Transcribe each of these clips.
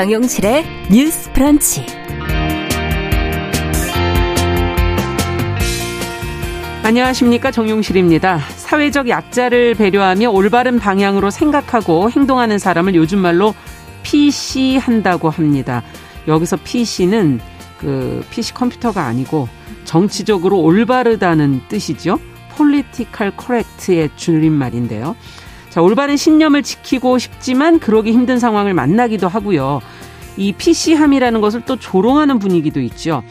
정용실의 뉴스 프런치. 안녕하십니까 정용실입니다. 사회적 약자를 배려하며 올바른 방향으로 생각하고 행동하는 사람을 요즘 말로 PC한다고 합니다. 여기서 PC는 그 PC 컴퓨터가 아니고 정치적으로 올바르다는 뜻이죠. Political Correct의 줄임말인데요. 자, 올바른 신념을 지키고 싶지만 그러기 힘든 상황을 만나기도 하고요. 이 PC함이라는 것을 또 조롱하는 분위기도 있죠.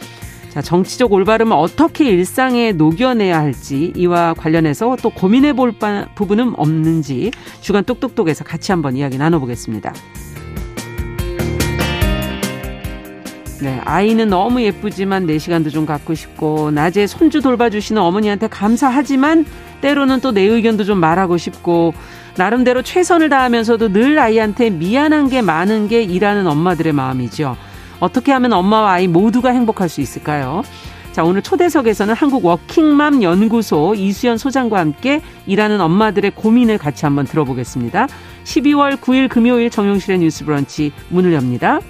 자, 정치적 올바름을 어떻게 일상에 녹여내야 할지 이와 관련해서 또 고민해 볼 부분은 없는지 주간 똑똑똑에서 같이 한번 이야기 나눠보겠습니다. 네, 아이는 너무 예쁘지만 내 시간도 좀 갖고 싶고 낮에 손주 돌봐주시는 어머니한테 감사하지만 때로는 또 내 의견도 좀 말하고 싶고 나름대로 최선을 다하면서도 늘 아이한테 미안한 게 많은 게 일하는 엄마들의 마음이죠. 어떻게 하면 엄마와 아이 모두가 행복할 수 있을까요? 자, 오늘 초대석에서는 한국 워킹맘 연구소 이수연 소장과 함께 일하는 엄마들의 고민을 같이 한번 들어보겠습니다. 12월 9일 금요일 정용실의 뉴스 브런치 문을 엽니다.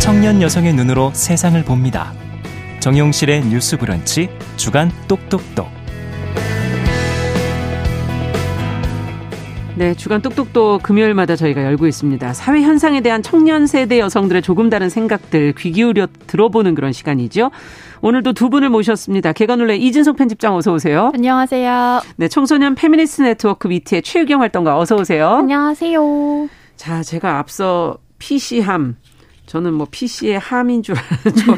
청년 여성의 눈으로 세상을 봅니다. 정용실의 뉴스 브런치 주간 똑똑똑. 네, 주간 똑똑똑 금요일마다 저희가 열고 있습니다. 사회 현상에 대한 청년 세대 여성들의 조금 다른 생각들 귀 기울여 들어보는 그런 시간이죠. 오늘도 두 분을 모셨습니다. 계간홀로 이진송 편집장 어서 오세요. 안녕하세요. 네, 청소년 페미니스트 네트워크 위티의 최유경 활동가 어서 오세요. 안녕하세요. 자, 제가 앞서 PC함 저는 뭐 PC의 함인 줄 알았죠.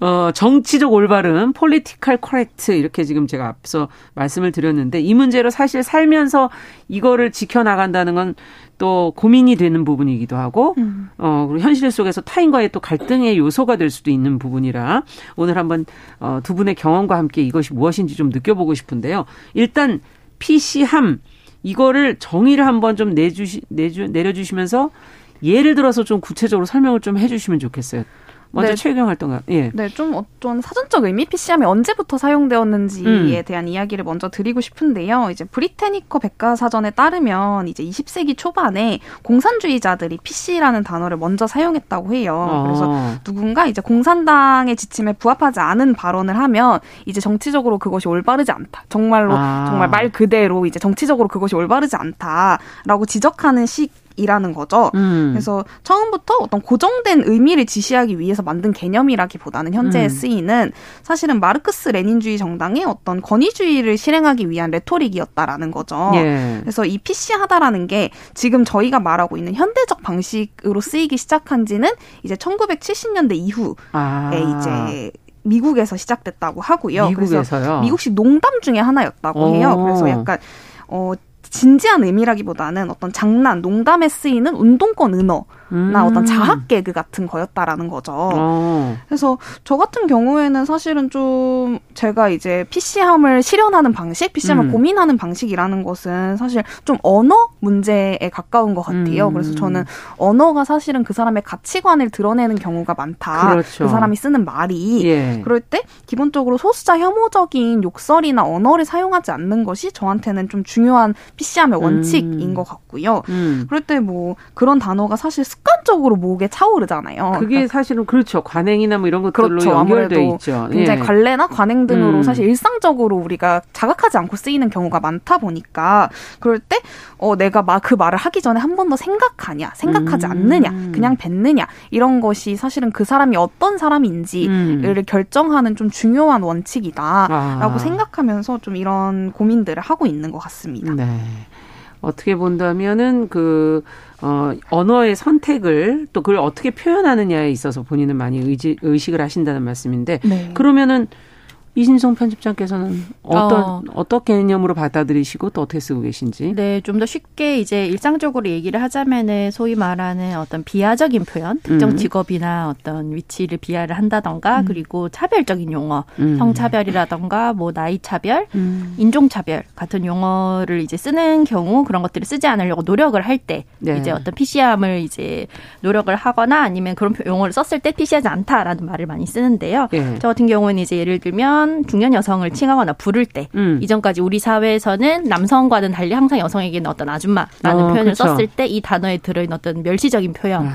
어, 정치적 올바름, political correct 이렇게 지금 제가 앞서 말씀을 드렸는데 이 문제로 사실 살면서 이거를 지켜나간다는 건 또 고민이 되는 부분이기도 하고 음. 어 그리고 현실 속에서 타인과의 또 갈등의 요소가 될 수도 있는 부분이라 오늘 한번 어, 두 분의 경험과 함께 이것이 무엇인지 좀 느껴보고 싶은데요. 일단 PC함 이거를 정의를 한번 좀 내주시 내주 내려주시면서 예를 들어서 좀 구체적으로 설명을 좀 해주시면 좋겠어요. 먼저 네. 최경 활동가. 예. 네, 좀 어떤 사전적 의미 PC함이 언제부터 사용되었는지에 음. 대한 이야기를 먼저 드리고 싶은데요. 이제 브리테니커 백과사전에 따르면 이제 20세기 초반에 공산주의자들이 PC라는 단어를 먼저 사용했다고 해요. 어. 그래서 누군가 이제 공산당의 지침에 부합하지 않은 발언을 하면 이제 정치적으로 그것이 올바르지 않다. 정말로 아. 정말 말 그대로 이제 정치적으로 그것이 올바르지 않다라고 지적하는 식 이라는 거죠. 음. 그래서 처음부터 어떤 고정된 의미를 지시하기 위해서 만든 개념이라기보다는 현재 음. 쓰이는 사실은 마르크스 레닌주의 정당의 어떤 권위주의를 실행하기 위한 레토릭이었다라는 거죠. 예. 그래서 이 PC하다라는 게 지금 저희가 말하고 있는 현대적 방식으로 쓰이기 시작한 지는 이제 1970년대 이후에 아. 이제 미국에서 시작됐다고 하고요. 미국에서요? 그래서 미국식 농담 중에 하나였다고 해요. 그래서 약간 어 진지한 의미라기보다는 어떤 장난, 농담에 쓰이는 운동권 은어. 나 음. 어떤 자학 개그 같은 거였다라는 거죠. 어. 그래서 저 같은 경우에는 사실은 좀 제가 이제 PC함을 실현하는 방식, PC함을 음. 고민하는 방식이라는 것은 사실 좀 언어 문제에 가까운 것 같아요. 음. 그래서 저는 언어가 사실은 그 사람의 가치관을 드러내는 경우가 많다. 그렇죠. 그 사람이 쓰는 말이. 예. 그럴 때 기본적으로 소수자 혐오적인 욕설이나 언어를 사용하지 않는 것이 저한테는 좀 중요한 PC함의 원칙인 음. 것 같고요. 음. 그럴 때 뭐 그런 단어가 사실 습관적으로 목에 차오르잖아요. 그게 그러니까 사실은 그렇죠. 관행이나 뭐 이런 것들로 그렇죠. 연결돼 있죠. 굉장히 예. 관례나 관행 등으로 음. 사실 일상적으로 우리가 자각하지 않고 쓰이는 경우가 많다 보니까 그럴 때 어, 내가 막 그 말을 하기 전에 한 번 더 생각하냐, 생각하지 음. 않느냐, 그냥 뱉느냐 이런 것이 사실은 그 사람이 어떤 사람인지를 음. 결정하는 좀 중요한 원칙이다라고 아. 생각하면서 좀 이런 고민들을 하고 있는 것 같습니다. 네. 어떻게 본다면은 그 어, 언어의 선택을 또 그걸 어떻게 표현하느냐에 있어서 본인은 많이 의지, 의식을 하신다는 말씀인데 네. 그러면은 이신성 편집장께서는 어떤 어. 어떤 개념으로 받아들이시고 또 어떻게 쓰고 계신지? 네, 좀 더 쉽게 이제 일상적으로 얘기를 하자면은 소위 말하는 어떤 비하적인 표현, 특정 음. 직업이나 어떤 위치를 비하를 한다던가 음. 그리고 차별적인 용어, 음. 성차별이라던가 뭐 나이 차별, 음. 인종 차별 같은 용어를 이제 쓰는 경우 그런 것들을 쓰지 않으려고 노력을 할때 네. 이제 어떤 PC함을 이제 노력을 하거나 아니면 그런 용어를 썼을 때 PC하지 않다라는 말을 많이 쓰는데요. 네. 저 같은 경우는 이제 예를 들면 청년, 중년 여성을 칭하거나 부를 때 음. 이전까지 우리 사회에서는 남성과는 달리 항상 여성에게는 어떤 아줌마라는 어, 표현을 그쵸. 썼을 때 이 단어에 들어있는 어떤 멸시적인 표현, 아.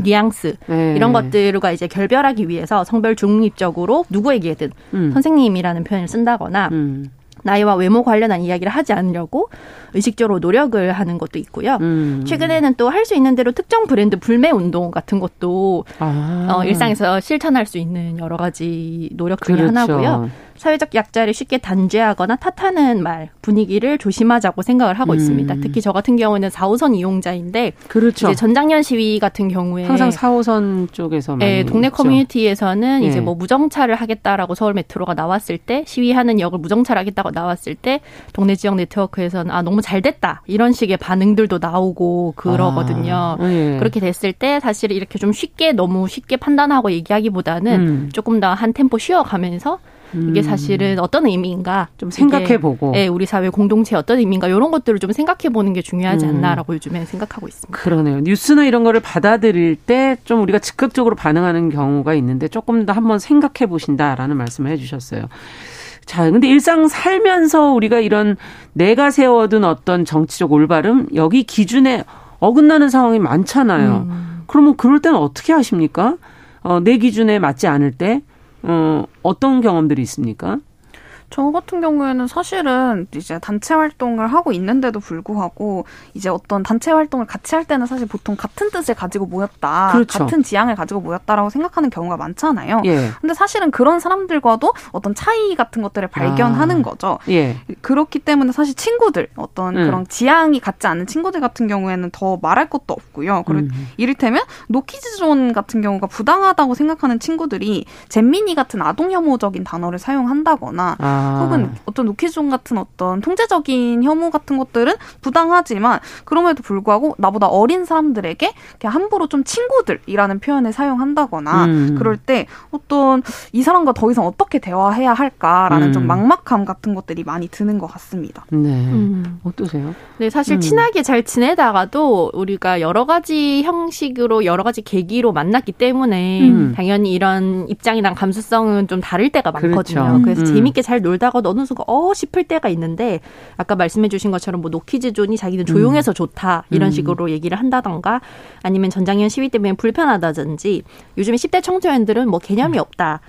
뉘앙스 네. 이런 것들과 이제 결별하기 위해서 성별 중립적으로 누구에게든 음. 선생님이라는 표현을 쓴다거나 음. 나이와 외모 관련한 이야기를 하지 않으려고 의식적으로 노력을 하는 것도 있고요. 음. 최근에는 또 할 수 있는 대로 특정 브랜드 불매 운동 같은 것도 아. 어, 일상에서 실천할 수 있는 여러 가지 노력 중에 그렇죠. 하나고요. 사회적 약자를 쉽게 단죄하거나 탓하는 말 분위기를 조심하자고 생각을 하고 음. 있습니다. 특히 저 같은 경우는 4호선 이용자인데 그렇죠. 이제 전장년 시위 같은 경우에 항상 4호선 쪽에서 네, 동네 있죠. 커뮤니티에서는 예. 이제 뭐 무정차를 하겠다라고 서울 메트로가 나왔을 때 시위하는 역을 무정차를 하겠다고 나왔을 때 동네 지역 네트워크에서는 아 너무 잘 됐다 이런 식의 반응들도 나오고 그러거든요. 아, 예. 그렇게 됐을 때 사실 이렇게 좀 쉽게 너무 쉽게 판단하고 얘기하기보다는 음. 조금 더 한 템포 쉬어가면서 이게 음. 사실은 어떤 의미인가 좀 생각해 보고 예, 우리 사회 공동체 어떤 의미인가 이런 것들을 좀 생각해 보는 게 중요하지 음. 않나라고 음. 요즘에 생각하고 있습니다. 그러네요. 뉴스나 이런 거를 받아들일 때 좀 우리가 즉각적으로 반응하는 경우가 있는데 조금 더 한번 생각해 보신다라는 말씀을 해 주셨어요. 자, 근데 일상 살면서 우리가 이런 내가 세워둔 어떤 정치적 올바름 여기 기준에 어긋나는 상황이 많잖아요. 음. 그러면 그럴 때는 어떻게 하십니까? 어, 내 기준에 맞지 않을 때 어, 어떤 경험들이 있습니까? 저 같은 경우에는 사실은 이제 단체 활동을 하고 있는데도 불구하고 이제 어떤 단체 활동을 같이 할 때는 사실 보통 같은 뜻을 가지고 모였다. 그렇죠. 같은 지향을 가지고 모였다라고 생각하는 경우가 많잖아요. 예. 근데 사실은 그런 사람들과도 어떤 차이 같은 것들을 발견하는 아. 거죠. 예. 그렇기 때문에 사실 친구들 어떤 음. 그런 지향이 같지 않은 친구들 같은 경우에는 더 말할 것도 없고요. 그리고 음. 이를테면 노키즈존 같은 경우가 부당하다고 생각하는 친구들이 잼민이 같은 아동 혐오적인 단어를 사용한다거나 아. 혹은 어떤 노키즈존 같은 어떤 통제적인 혐오 같은 것들은 부당하지만 그럼에도 불구하고 나보다 어린 사람들에게 그냥 함부로 좀 친구들이라는 표현을 사용한다거나 음. 그럴 때 어떤 이 사람과 더 이상 어떻게 대화해야 할까라는 음. 좀 막막함 같은 것들이 많이 드는 것 같습니다. 네. 음. 어떠세요? 네, 사실 음. 친하게 잘 지내다가도 우리가 여러 가지 형식으로 여러 가지 계기로 만났기 때문에 음. 당연히 이런 입장이랑 감수성은 좀 다를 때가 많거든요. 그렇죠. 그래서 음. 재밌게 잘 놀다가 어느 순간 어 싶을 때가 있는데 아까 말씀해 주신 것처럼 뭐 노키즈 존이 자기는 조용해서 음. 좋다 이런 음. 식으로 얘기를 한다던가 아니면 전장연 시위 때문에 불편하다든지 요즘에 10대 청소년들은 뭐 개념이 없다.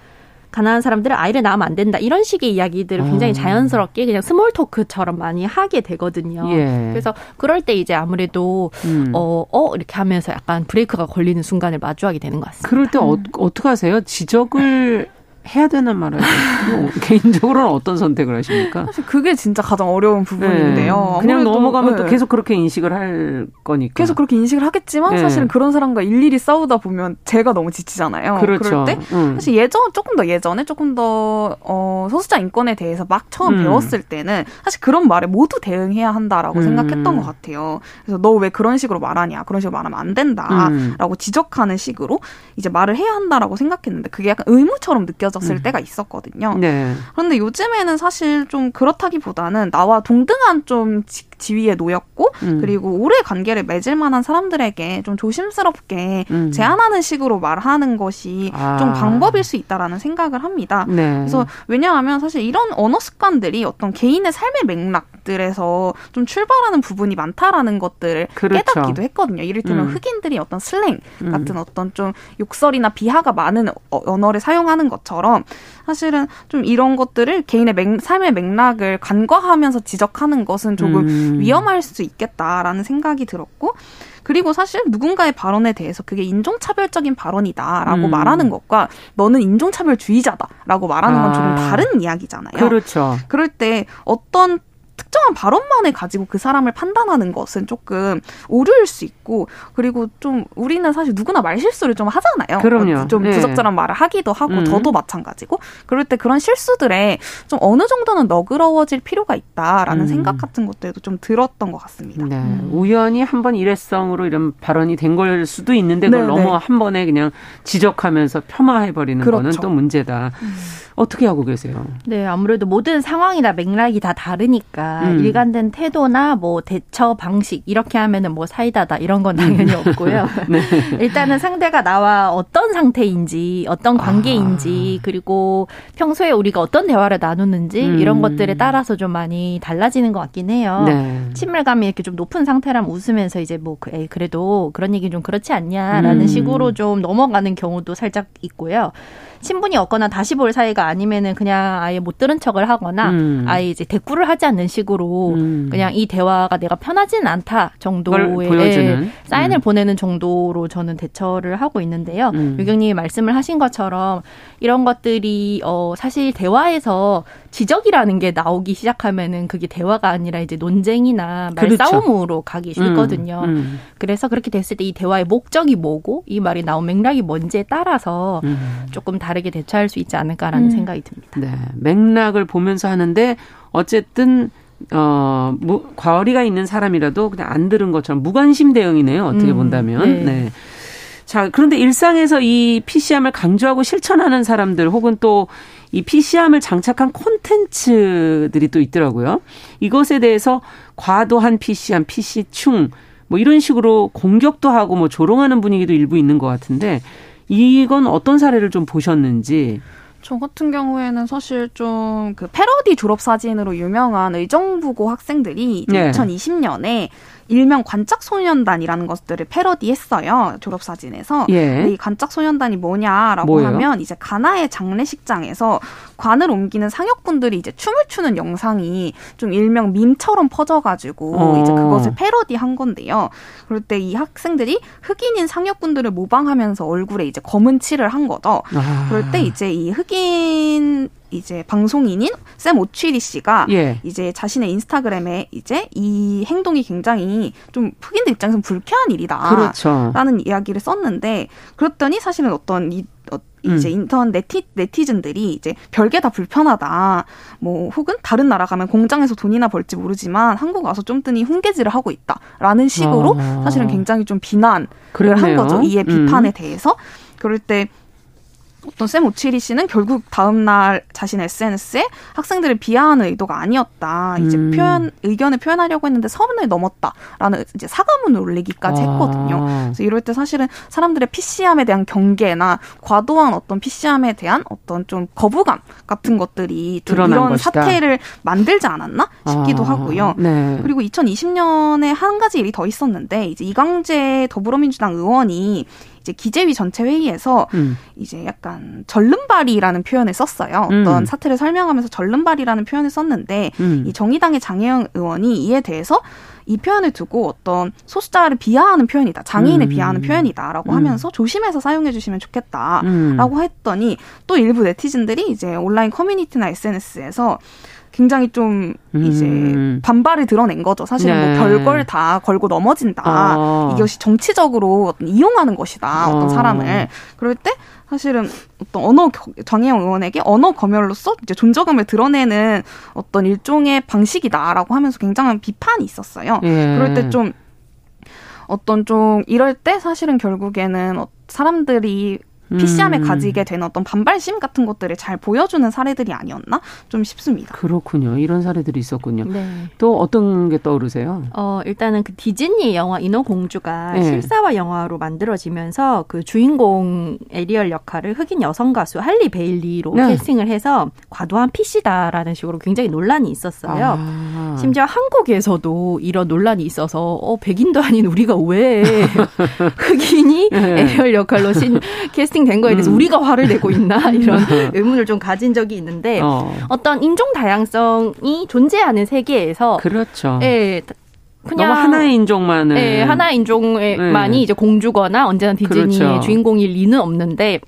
가난한 사람들은 아이를 낳으면 안 된다 이런 식의 이야기들을 굉장히 아. 자연스럽게 그냥 small talk처럼 많이 하게 되거든요. 예. 그래서 그럴 때 이제 아무래도 음. 어, 어 이렇게 하면서 약간 브레이크가 걸리는 순간을 마주하게 되는 것 같습니다. 그럴 때 어, 어떻게 하세요? 지적을 해야 되나 말아야 되나? 개인적으로는 어떤 선택을 하십니까? 사실 그게 진짜 가장 어려운 부분인데요. 네. 그냥 넘어가면 네. 또 계속 그렇게 인식을 할 거니까. 계속 그렇게 인식을 하겠지만 네. 사실은 그런 사람과 일일이 싸우다 보면 제가 너무 지치잖아요. 그렇죠. 그럴 때 음. 사실 예전 조금 더 예전에 조금 더 어, 소수자 인권에 대해서 막 처음 음. 배웠을 때는 사실 그런 말에 모두 대응해야 한다라고 음. 생각했던 것 같아요. 그래서 너 왜 그런 식으로 말하냐? 그런 식으로 말하면 안 된다라고 음. 지적하는 식으로 이제 말을 해야 한다라고 생각했는데 그게 약간 의무처럼 느껴 느껴졌을 음. 때가 있었거든요. 네. 그런데 요즘에는 사실 좀 그렇다기보다는 나와 동등한 좀 지, 위에 놓였고 음. 그리고 오래 관계를 맺을 만한 사람들에게 좀 조심스럽게 음. 제안하는 식으로 말하는 것이 아. 좀 방법일 수 있다라는 생각을 합니다. 네. 그래서 왜냐하면 사실 이런 언어 습관들이 어떤 개인의 삶의 맥락 들에서 좀 출발하는 부분이 많다라는 것들을 그렇죠. 깨닫기도 했거든요. 이를테면 음. 흑인들이 어떤 슬랭 음. 같은 어떤 좀 욕설이나 비하가 많은 어, 언어를 사용하는 것처럼 사실은 좀 이런 것들을 개인의 맥, 삶의 맥락을 간과하면서 지적하는 것은 조금 음. 위험할 수 있겠다라는 생각이 들었고 그리고 사실 누군가의 발언에 대해서 그게 인종차별적인 발언이다라고 음. 말하는 것과 너는 인종차별주의자다라고 말하는 건 조금 아. 다른 이야기잖아요. 그렇죠. 그럴 때 어떤 특정한 발언만을 가지고 그 사람을 판단하는 것은 조금 오류일 수 있고 그리고 좀 우리는 사실 누구나 말 실수를 좀 하잖아요. 그럼요. 좀 네. 부적절한 말을 하기도 하고 음. 저도 마찬가지고 그럴 때 그런 실수들에 좀 어느 정도는 너그러워질 필요가 있다라는 음. 생각 같은 것들도 좀 들었던 것 같습니다. 네. 음. 우연히 한 번 일회성으로 이런 발언이 된 걸 수도 있는데 그걸 네, 너무 네. 한 번에 그냥 지적하면서 폄하해 버리는 그렇죠. 거는 또 문제다. 음. 어떻게 하고 계세요? 네, 아무래도 모든 상황이나 맥락이 다 다르니까 음. 일관된 태도나 뭐 대처 방식 이렇게 하면은 뭐 사이다다 이런 건 당연히 음. 없고요. 네. 일단은 상대가 나와 어떤 상태인지, 어떤 관계인지, 아. 그리고 평소에 우리가 어떤 대화를 나누는지 음. 이런 것들에 따라서 좀 많이 달라지는 것 같긴 해요. 네. 친밀감이 이렇게 좀 높은 상태라면 웃으면서 이제 뭐 그, 에이, 그래도 그런 얘기 좀 그렇지 않냐라는 음. 식으로 좀 넘어가는 경우도 살짝 있고요. 친분이 없거나 다시 볼 사이가 아니면은 그냥 아예 못 들은 척을 하거나 음. 아예 이제 대꾸를 하지 않는 식으로 음. 그냥 이 대화가 내가 편하지는 않다 정도의. 사인을 음. 보내는 정도로 저는 대처를 하고 있는데요. 음. 유경님이 말씀을 하신 것처럼 이런 것들이 어 사실 대화에서 지적이라는 게 나오기 시작하면은 그게 대화가 아니라 이제 논쟁이나 말싸움으로 그렇죠. 가기 쉽거든요. 음, 음. 그래서 그렇게 됐을 때 이 대화의 목적이 뭐고 이 말이 나온 맥락이 뭔지에 따라서 음. 조금 다 르게 대처할 수 있지 않을까라는 음. 생각이 듭니다. 네. 맥락을 보면서 하는데 어쨌든 어, 무, 과거리가 있는 사람이라도 그냥 안 들은 것처럼 무관심 대응이네요. 어떻게 음, 본다면. 네. 네. 자, 그런데 일상에서 이 PC함을 강조하고 실천하는 사람들 혹은 또 이 PC함을 장착한 콘텐츠들이 또 있더라고요. 이것에 대해서 과도한 PC함, PC충 뭐 이런 식으로 공격도 하고 뭐 조롱하는 분위기도 일부 있는 것 같은데 이건 어떤 사례를 좀 보셨는지. 저 같은 경우에는 사실 좀 그 패러디 졸업 사진으로 유명한 의정부고 학생들이 네. 2020년에 일명 관짝 소년단이라는 것들을 패러디했어요. 졸업 사진에서. 예. 이 관짝 소년단이 뭐냐라고 뭐예요? 하면 이제 가나의 장례식장에서 관을 옮기는 상역분들이 이제 춤을 추는 영상이 좀 일명 밈처럼 퍼져가지고 어. 이제 그것을 패러디한 건데요. 그럴 때 이 학생들이 흑인인 상역분들을 모방하면서 얼굴에 이제 검은 칠을 한 거죠. 아. 그럴 때 이제 이 흑인 이제 방송인인 샘 오취리 씨가 예. 이제 자신의 인스타그램에 이제 이 행동이 굉장히 좀 흑인들 입장에서는 불쾌한 일이다. 그렇죠. 라는 이야기를 썼는데 그랬더니 사실은 어떤 이 어, 이제 음. 인터넷 네티, 네티즌들이 이제 별게 다 불편하다. 뭐 혹은 다른 나라 가면 공장에서 돈이나 벌지 모르지만 한국 와서 좀 뜨니 훈계질을 하고 있다 라는 식으로 아. 사실은 굉장히 좀 비난을 그러네요. 한 거죠. 이에 비판에 음. 대해서. 그럴 때 어떤 샘 오치리 씨는 결국 다음 날 자신 SNS에 학생들을 비하하는 의도가 아니었다. 이제 음. 표현 의견을 표현하려고 했는데 선을 넘었다라는 이제 사과문을 올리기까지 아. 했거든요. 그래서 이럴 때 사실은 사람들의 PC함에 대한 경계나 과도한 어떤 PC함에 대한 어떤 좀 거부감 같은 것들이 좀 이런 것이다. 사태를 만들지 않았나 싶기도 아. 하고요. 네. 그리고 2020년에 한 가지 일이 더 있었는데 이제 이광재 더불어민주당 의원이 이제 기재위 전체 회의에서 음. 이제 약간 절름발이라는 표현을 썼어요. 어떤 음. 사태를 설명하면서 절름발이라는 표현을 썼는데 음. 이 정의당의 장혜영 의원이 이에 대해서 이 표현을 두고 어떤 소수자를 비하하는 표현이다. 장애인을 음. 비하하는 표현이다라고 음. 하면서 조심해서 사용해 주시면 좋겠다라고 음. 했더니 또 일부 네티즌들이 이제 온라인 커뮤니티나 SNS에서 굉장히 좀 이제 음. 반발을 드러낸 거죠. 사실은 뭐 네. 뭐 별걸 다 걸고 넘어진다. 어. 이것이 정치적으로 어떤 이용하는 것이다. 어떤 어. 사람을. 그럴 때 사실은 어떤 언어 장혜영 의원에게 언어 검열로서 이제 존재감을 드러내는 어떤 일종의 방식이다라고 하면서 굉장한 비판이 있었어요. 예. 그럴 때 좀 어떤 좀 이럴 때 사실은 결국에는 어, 사람들이 PC함에 음. 가지게 되는 어떤 반발심 같은 것들을 잘 보여주는 사례들이 아니었나 좀 싶습니다. 그렇군요. 이런 사례들이 있었군요. 네. 또 어떤 게 떠오르세요? 어, 일단은 그 디즈니 영화 인어공주가 네. 실사화 영화로 만들어지면서 그 주인공 에리얼 역할을 흑인 여성 가수 할리 베일리로 네. 캐스팅을 해서 과도한 PC다라는 식으로 굉장히 논란이 있었어요. 아. 심지어 한국에서도 이런 논란이 있어서 어, 백인도 아닌 우리가 왜 흑인이 네. 에리얼 역할로 신 캐스팅 된 거에 대해서 음. 우리가 화를 내고 있나 이런 의문을 좀 가진 적이 있는데 어. 떤 인종 다양성이 존재하는 세계에서 그렇죠. 예, 그냥 하나의 인종만을 예, 하나의 인종만이 네. 이제 공주거나 언제나 디즈니의 그렇죠. 주인공일 리는 없는데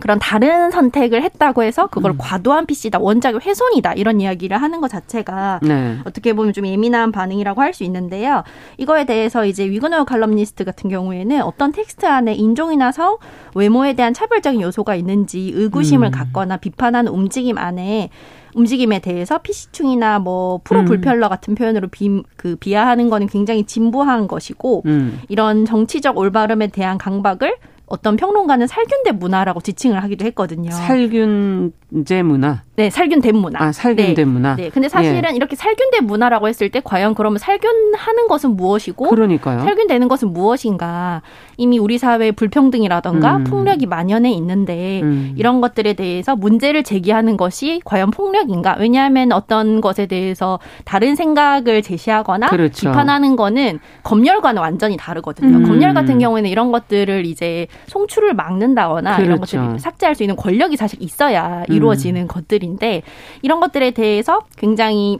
그런 다른 선택을 했다고 해서 그걸 음. 과도한 PC다, 원작의 훼손이다 이런 이야기를 하는 것 자체가 네. 어떻게 보면 좀 예민한 반응이라고 할 수 있는데요. 이거에 대해서 이제 위근우 칼럼니스트 같은 경우에는 어떤 텍스트 안에 인종이나 성, 외모에 대한 차별적인 요소가 있는지 의구심을 음. 갖거나 비판하는 움직임 안에 움직임에 대해서 피시충이나 뭐 프로 음. 불편러 같은 표현으로 비, 그 비하하는 거는 굉장히 진부한 것이고 음. 이런 정치적 올바름에 대한 강박을 어떤 평론가는 살균된 문화라고 지칭을 하기도 했거든요. 살균 제 문화. 네, 살균된 문화. 아, 살균된 네. 문화. 네. 근데 사실은 예. 이렇게 살균된 문화라고 했을 때 과연 그러면 살균하는 것은 무엇이고 그러니까요. 살균되는 것은 무엇인가? 이미 우리 사회의 불평등이라던가 음. 폭력이 만연해 있는데 음. 이런 것들에 대해서 문제를 제기하는 것이 과연 폭력인가? 왜냐하면 어떤 것에 대해서 다른 생각을 제시하거나 그렇죠. 비판하는 거는 검열과는 완전히 다르거든요. 음. 검열 같은 경우에는 이런 것들을 이제 송출을 막는다거나 그렇죠. 이런 것들을 삭제할 수 있는 권력이 사실 있어야 이루 어지는 음. 것들인데 이런 것들에 대해서 굉장히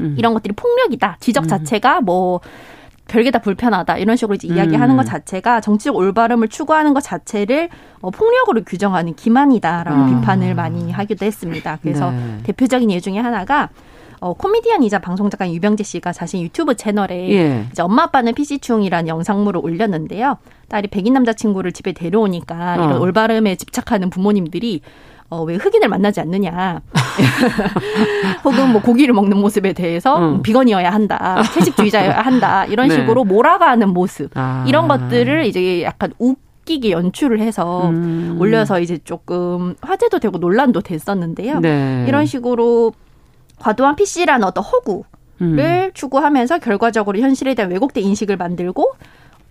음. 이런 것들이 폭력이다. 지적 음. 자체가 뭐 별게 다 불편하다 이런 식으로 이제 이야기하는 음. 것 자체가 정치적 올바름을 추구하는 것 자체를 어, 폭력으로 규정하는 기만이다라고 아. 비판을 많이 하기도 했습니다. 그래서 네. 대표적인 예 중에 하나가 어, 코미디언이자 방송작가 유병재 씨가 자신 유튜브 채널에 예. 이제 엄마 아빠는 PC충이라는 영상물을 올렸는데요. 딸이 백인 남자친구를 집에 데려오니까 어. 이런 올바름에 집착하는 부모님들이 어, 왜 흑인을 만나지 않느냐. 혹은 뭐 고기를 먹는 모습에 대해서 음. 비건이어야 한다. 채식주의자여야 한다. 이런 네. 식으로 몰아가는 모습. 아. 이런 것들을 이제 약간 웃기게 연출을 해서 음. 올려서 이제 조금 화제도 되고 논란도 됐었는데요. 네. 이런 식으로 과도한 PC라는 어떤 허구를 음. 추구하면서 결과적으로 현실에 대한 왜곡된 인식을 만들고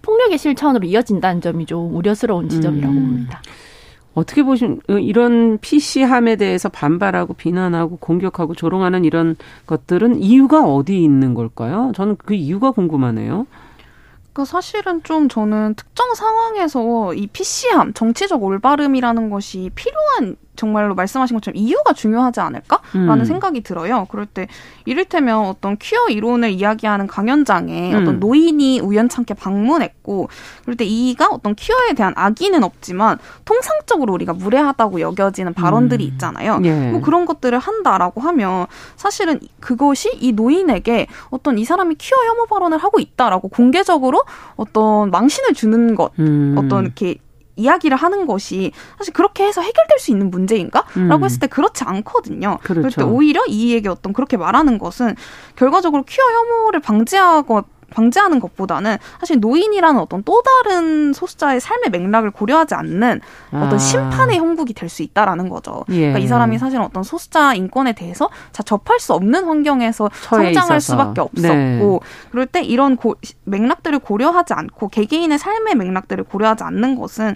폭력의 실천으로 이어진다는 점이 좀 우려스러운 지점이라고 음. 봅니다. 어떻게 보시면 어, 이런 PC함에 대해서 반발하고 비난하고 공격하고 조롱하는 이런 것들은 이유가 어디 있는 걸까요? 저는 그 이유가 궁금하네요. 그 사실은 좀 저는 특정 상황에서 이 PC함, 정치적 올바름이라는 것이 필요한 정말로 말씀하신 것처럼 이유가 중요하지 않을까라는 음. 생각이 들어요. 그럴 때 이를테면 어떤 퀴어 이론을 이야기하는 강연장에 음. 어떤 노인이 우연찮게 방문했고 그럴 때 이가 어떤 퀴어에 대한 악의는 없지만 통상적으로 우리가 무례하다고 여겨지는 발언들이 음. 있잖아요. 예. 뭐 그런 것들을 한다라고 하면 사실은 그것이 이 노인에게 어떤 이 사람이 퀴어 혐오 발언을 하고 있다라고 공개적으로 어떤 망신을 주는 것, 음. 어떤 이렇게 이야기를 하는 것이 사실 그렇게 해서 해결될 수 있는 문제인가? 라고 음. 했을 때 그렇지 않거든요. 그렇죠. 그럴 때 오히려 이에게 어떤 그렇게 말하는 것은 결과적으로 퀴어 혐오를 방지하고 방지하는 것보다는 사실 노인이라는 어떤 또 다른 소수자의 삶의 맥락을 고려하지 않는 어떤 아. 심판의 형국이 될 수 있다라는 거죠. 예. 그러니까 이 사람이 사실은 어떤 소수자 인권에 대해서 자 접할 수 없는 환경에서 성장할 있어서. 수밖에 없었고 네. 그럴 때 이런 고, 맥락들을 고려하지 않고 개개인의 삶의 맥락들을 고려하지 않는 것은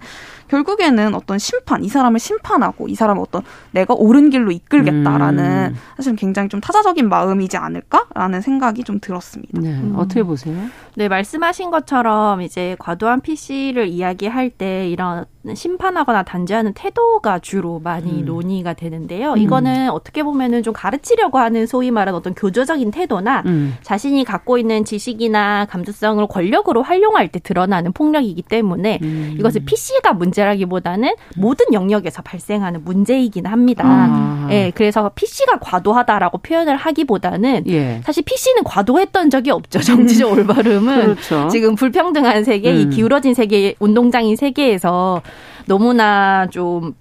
결국에는 어떤 심판, 이 사람을 심판하고 이 사람을 어떤 내가 옳은 길로 이끌겠다라는 음. 사실은 굉장히 좀 타자적인 마음이지 않을까라는 생각이 좀 들었습니다. 네, 음. 어떻게 보세요? 네, 말씀하신 것처럼 이제 과도한 PC를 이야기할 때 이런 심판하거나 단죄하는 태도가 주로 많이 음. 논의가 되는데요. 음. 이거는 어떻게 보면은 좀 가르치려고 하는 소위 말하는 어떤 교조적인 태도나 음. 자신이 갖고 있는 지식이나 감수성을 권력으로 활용할 때 드러나는 폭력이기 때문에 음. 이것을 PC가 문제라기보다는 모든 영역에서 발생하는 문제이긴 합니다. 아. 예, 그래서 PC가 과도하다라고 표현을 하기보다는 예. 사실 PC는 과도했던 적이 없죠. 정치적 음. 올바름은 그렇죠. 지금 불평등한 세계, 이 음. 기울어진 세계, 운동장인 세계에서 너무나 좀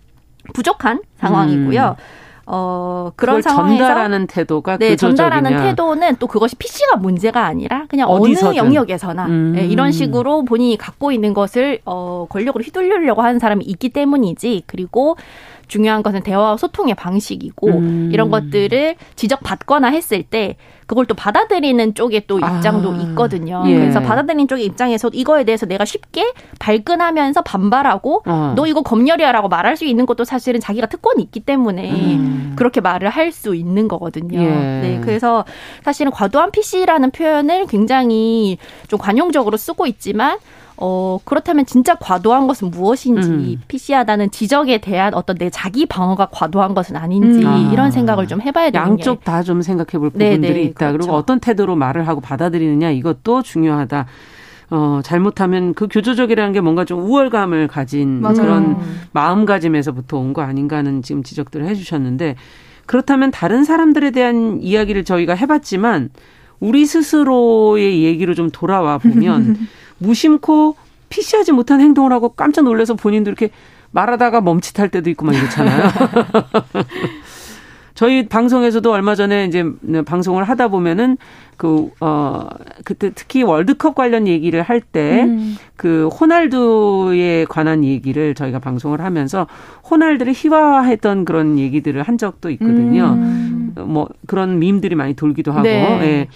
부족한 상황이고요. 음. 어 그런 상황에서 전달하는 태도가 네 전달하는 태도는 또 그것이 PC가 문제가 아니라 그냥 어디서든. 어느 영역에서나 음. 네, 이런 식으로 본인이 갖고 있는 것을 어 권력으로 휘둘리려고 하는 사람이 있기 때문이지 그리고 중요한 것은 대화와 소통의 방식이고 음. 이런 것들을 지적받거나 했을 때 그걸 또 받아들이는 쪽에 또 입장도 아. 있거든요. 예. 그래서 받아들이는 쪽의 입장에서 이거에 대해서 내가 쉽게 발끈하면서 반발하고 어. 너 이거 검열이야라고 말할 수 있는 것도 사실은 자기가 특권이 있기 때문에 음. 그렇게 말을 할 수 있는 거거든요. 예. 네, 그래서 사실은 과도한 PC라는 표현을 굉장히 좀 관용적으로 쓰고 있지만 어, 그렇다면 진짜 과도한 것은 무엇인지, 음. PC하다는 지적에 대한 어떤 내 자기 방어가 과도한 것은 아닌지, 음. 이런 생각을 좀 해봐야 되는 양쪽 다 좀 생각해 볼 부분들이 네네, 있다. 그렇죠. 그리고 어떤 태도로 말을 하고 받아들이느냐, 이것도 중요하다. 어, 잘못하면 그 교조적이라는 게 뭔가 좀 우월감을 가진 맞아요. 그런 마음가짐에서부터 온 거 아닌가 하는 지금 지적들을 해주셨는데, 그렇다면 다른 사람들에 대한 이야기를 저희가 해봤지만, 우리 스스로의 얘기로 좀 돌아와 보면, 무심코 피시하지 못한 행동을 하고 깜짝 놀라서 본인도 이렇게 말하다가 멈칫할 때도 있고 막 이렇잖아요. 저희 방송에서도 얼마 전에 이제 방송을 하다 보면은 그, 어, 그때 특히 월드컵 관련 얘기를 할 때, 음. 그, 호날두에 관한 얘기를 저희가 방송을 하면서, 호날두를 희화화했던 그런 얘기들을 한 적도 있거든요. 음. 뭐, 그런 밈들이 많이 돌기도 하고, 네. 예.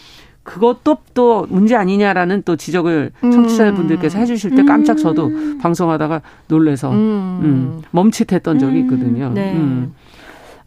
그것도 또 문제 아니냐라는 또 지적을 음. 청취자분들께서 해주실 때 깜짝 저도 음. 방송하다가 놀래서 음. 음, 멈칫했던 적이 있거든요. 네.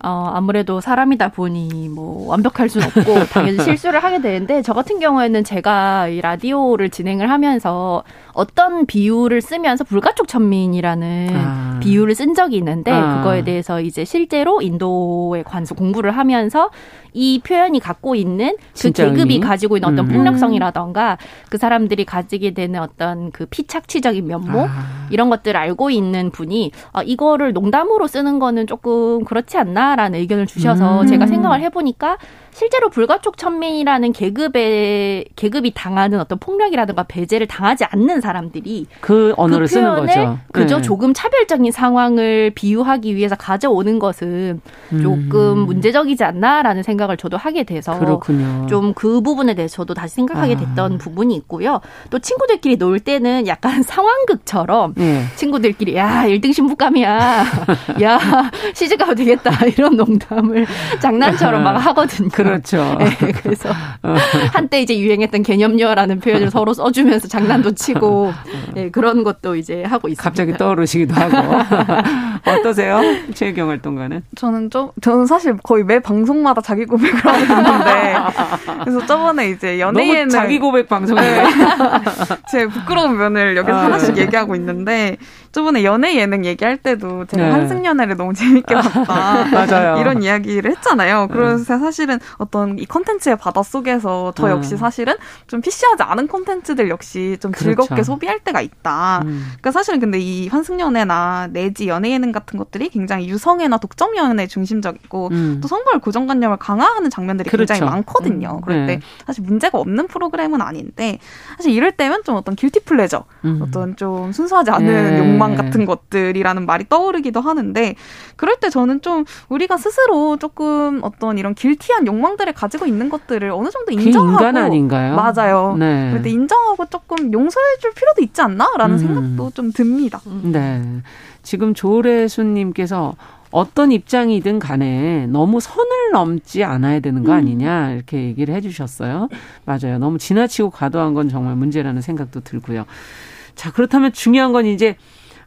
음. 어, 아무래도 사람이다 보니 뭐 완벽할 수는 없고 당연히 실수를 하게 되는데 저 같은 경우에는 제가 이 라디오를 진행을 하면서 어떤 비유를 쓰면서 불가촉 천민이라는 아. 비유를 쓴 적이 있는데 아. 그거에 대해서 이제 실제로 인도의 관수 공부를 하면서 이 표현이 갖고 있는 그 계급이 의미? 가지고 있는 어떤 음. 폭력성이라던가 그 사람들이 가지게 되는 어떤 그 피착취적인 면모 아. 이런 것들을 알고 있는 분이 어, 이거를 농담으로 쓰는 거는 조금 그렇지 않나 라는 의견을 주셔서 음. 제가 생각을 해보니까 실제로 불가촉 천민이라는 계급의 계급이 당하는 어떤 폭력이라든가 배제를 당하지 않는 사람들이 그 언어를 그 쓰는 거죠. 그저 네. 조금 차별적인 상황을 비유하기 위해서 가져오는 것은 조금 음. 문제적이지 않나라는 생각을 저도 하게 돼서 좀 그 부분에 대해서 저도 다시 생각하게 아. 됐던 아. 부분이 있고요. 또 친구들끼리 놀 때는 약간 상황극처럼 네. 친구들끼리 야 1등 신부감이야. 야 시집 가도 되겠다. 이런 농담을 장난처럼 막 하거든요. 그렇죠. 네, 그래서 어. 한때 이제 유행했던 개념녀라는 표현을 서로 써주면서 장난도 치고 네, 그런 것도 이제 하고 있습니다. 갑자기 떠오르시기도 하고 어떠세요, 최경 활동가는? 저는 좀 저는 사실 거의 매 방송마다 자기 고백을 하고 있는데 그래서 저번에 이제 연예인은 자기 고백 방송이에요. 네. 제 부끄러운 면을 여기서 아, 하나씩 네. 얘기하고 있는데 저번에 연예 예능 얘기할 때도 제가 네. 한승연애를 너무 재밌게 봤다. 맞아요. 이런 이야기를 했잖아요. 그래서 네. 사실은 어떤 이 컨텐츠의 바다 속에서 저 네. 역시 사실은 좀 PC하지 않은 컨텐츠들 역시 좀 그렇죠. 즐겁게 소비할 때가 있다. 음. 그러니까 사실은 근데 이 환승연애나 내지 연예 예능 같은 것들이 굉장히 유성애나 독점 연애 중심적이고 음. 또 성별 고정관념을 강화하는 장면들이 그렇죠. 굉장히 많거든요. 음. 그럴 때 네. 사실 문제가 없는 프로그램은 아닌데 사실 이럴 때면 좀 어떤 길티 플레저, 음. 어떤 좀 순수하지 않은 네. 욕 욕망 네. 같은 것들이라는 말이 떠오르기도 하는데 그럴 때 저는 좀 우리가 스스로 조금 어떤 이런 길티한 욕망들을 가지고 있는 것들을 어느 정도 인정하고 인간 아닌가요? 맞아요. 네. 그럴 때 인정하고 조금 용서해줄 필요도 있지 않나라는 음. 생각도 좀 듭니다. 네. 지금 조래수님께서 어떤 입장이든 간에 너무 선을 넘지 않아야 되는 거 음. 아니냐 이렇게 얘기를 해주셨어요. 맞아요. 너무 지나치고 과도한 건 정말 문제라는 생각도 들고요. 자 그렇다면 중요한 건 이제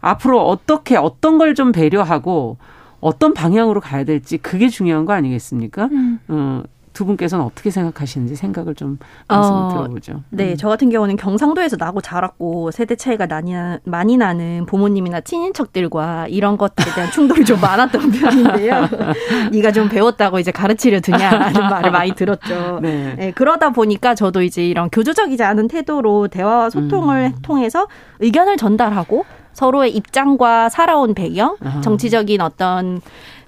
앞으로 어떻게 어떤 걸 좀 배려하고 어떤 방향으로 가야 될지 그게 중요한 거 아니겠습니까? 음. 어, 두 분께서는 어떻게 생각하시는지 생각을 좀 말씀 어, 들어보죠. 네, 음. 저 같은 경우는 경상도에서 나고 자랐고 세대 차이가 많이, 많이 나는 부모님이나 친인척들과 이런 것들에 대한 충돌이 좀 많았던 편인데요. 네가 좀 배웠다고 이제 가르치려 드냐라는 말을 많이 들었죠. 네. 네. 그러다 보니까 저도 이제 이런 교조적이지 않은 태도로 대화와 소통을 음. 통해서 의견을 전달하고 서로의 입장과 살아온 배경, 정치적인 어떤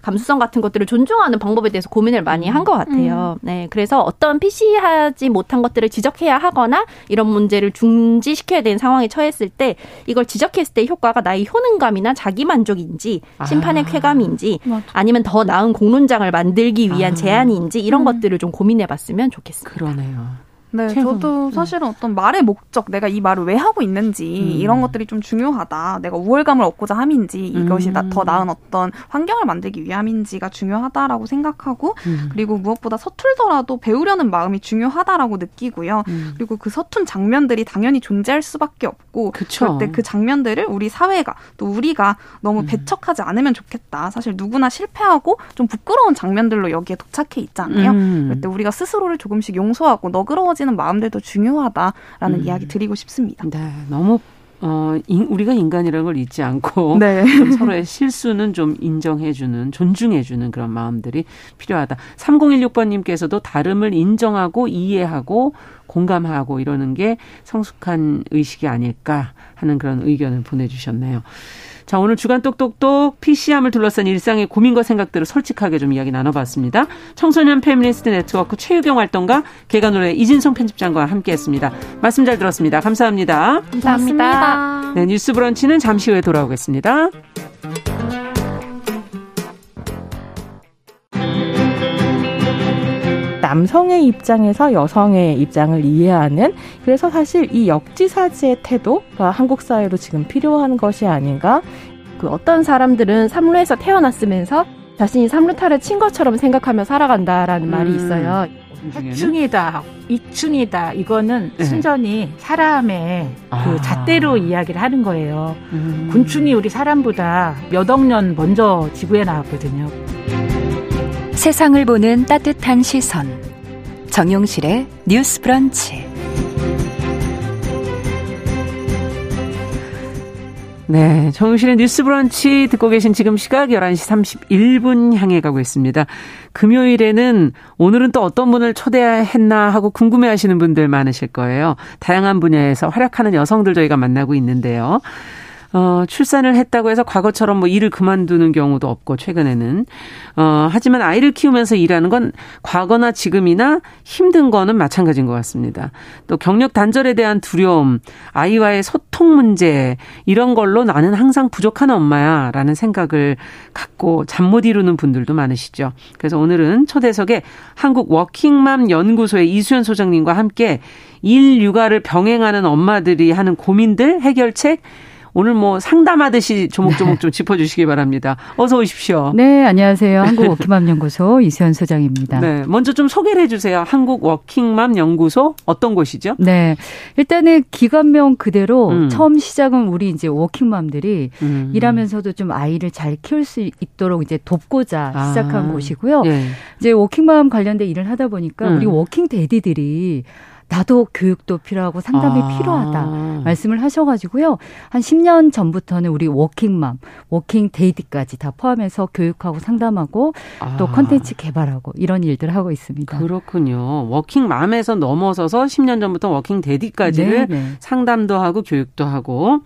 감수성 같은 것들을 존중하는 방법에 대해서 고민을 많이 한 것 같아요. 음. 네, 그래서 어떤 PC하지 못한 것들을 지적해야 하거나 이런 문제를 중지시켜야 되는 상황에 처했을 때 이걸 지적했을 때 효과가 나의 효능감이나 자기 만족인지 심판의 아. 쾌감인지 아니면 더 나은 공론장을 만들기 위한 아. 제안인지 이런 음. 것들을 좀 고민해봤으면 좋겠습니다. 그러네요. 네, 최선. 저도 네. 사실은 어떤 말의 목적, 내가 이 말을 왜 하고 있는지 음. 이런 것들이 좀 중요하다. 내가 우월감을 얻고자 함인지 이것이 음. 더 나은 어떤 환경을 만들기 위함인지가 중요하다라고 생각하고 음. 그리고 무엇보다 서툴더라도 배우려는 마음이 중요하다라고 느끼고요. 음. 그리고 그 서툰 장면들이 당연히 존재할 수밖에 없고 그쵸. 그럴 때 그 장면들을 우리 사회가 또 우리가 너무 음. 배척하지 않으면 좋겠다. 사실 누구나 실패하고 좀 부끄러운 장면들로 여기에 도착해 있잖아요. 음. 그럴 때 우리가 스스로를 조금씩 용서하고 너그러워지 하시는 마음들도 중요하다라는 음. 이야기 드리고 싶습니다. 네, 너무 어, 인, 우리가 인간이라는 걸 잊지 않고 네. 서로의 실수는 좀 인정해주는, 존중해주는 그런 마음들이 필요하다. 3016번님께서도 다름을 인정하고 이해하고 공감하고 이러는 게 성숙한 의식이 아닐까 하는 그런 의견을 보내주셨네요. 자, 오늘 주간 똑똑똑 PC함을 둘러싼 일상의 고민과 생각들을 솔직하게 좀 이야기 나눠봤습니다. 청소년 페미니스트 네트워크 최유경 활동가 계간홀로 이진송 편집장과 함께했습니다. 말씀 잘 들었습니다. 감사합니다. 감사합니다. 네, 뉴스 브런치는 잠시 후에 돌아오겠습니다. 남성의 입장에서 여성의 입장을 이해하는 그래서 사실 이 역지사지의 태도가 한국 사회로 지금 필요한 것이 아닌가. 그 어떤 사람들은 삼루에서 태어났으면서 자신이 삼루타를 친 것처럼 생각하며 살아간다라는 음. 말이 있어요. 해충이다, 이충이다. 이거는 네. 순전히 사람의 그 아. 잣대로 이야기를 하는 거예요. 음. 곤충이 우리 사람보다 몇억 년 먼저 지구에 나왔거든요. 세상을 보는 따뜻한 시선. 정용실의 뉴스 브런치. 네. 정용실의 뉴스 브런치 듣고 계신 지금 시각 11시 31분 향해 가고 있습니다. 금요일에는 오늘은 또 어떤 분을 초대했나 하고 궁금해 하시는 분들 많으실 거예요. 다양한 분야에서 활약하는 여성들 저희가 만나고 있는데요. 어, 출산을 했다고 해서 과거처럼 뭐 일을 그만두는 경우도 없고 최근에는 어, 하지만 아이를 키우면서 일하는 건 과거나 지금이나 힘든 거는 마찬가지인 것 같습니다. 또 경력 단절에 대한 두려움, 아이와의 소통 문제 이런 걸로 나는 항상 부족한 엄마야라는 생각을 갖고 잠 못 이루는 분들도 많으시죠. 그래서 오늘은 초대석에 한국 워킹맘 연구소의 이수연 소장님과 함께 일 육아를 병행하는 엄마들이 하는 고민들 해결책 오늘 뭐 상담하듯이 조목조목 네. 좀 짚어주시기 바랍니다. 어서 오십시오. 네, 안녕하세요. 한국 워킹맘 연구소 이수연 소장입니다. 네, 먼저 좀 소개를 해주세요. 한국 워킹맘 연구소 어떤 곳이죠? 네, 일단은 기관명 그대로 음. 처음 시작은 우리 이제 워킹맘들이 음. 일하면서도 좀 아이를 잘 키울 수 있도록 이제 돕고자 아. 시작한 곳이고요. 예. 이제 워킹맘 관련된 일을 하다 보니까 음. 우리 working daddy들이 나도 교육도 필요하고 상담이 아. 필요하다 말씀을 하셔가지고요. 한 10년 전부터는 우리 워킹맘, working daddy까지 다 포함해서 교육하고 상담하고 아. 또 컨텐츠 개발하고 이런 일들을 하고 있습니다. 그렇군요. 워킹맘에서 넘어서서 10년 전부터 working daddy까지를 네네. 상담도 하고 교육도 하고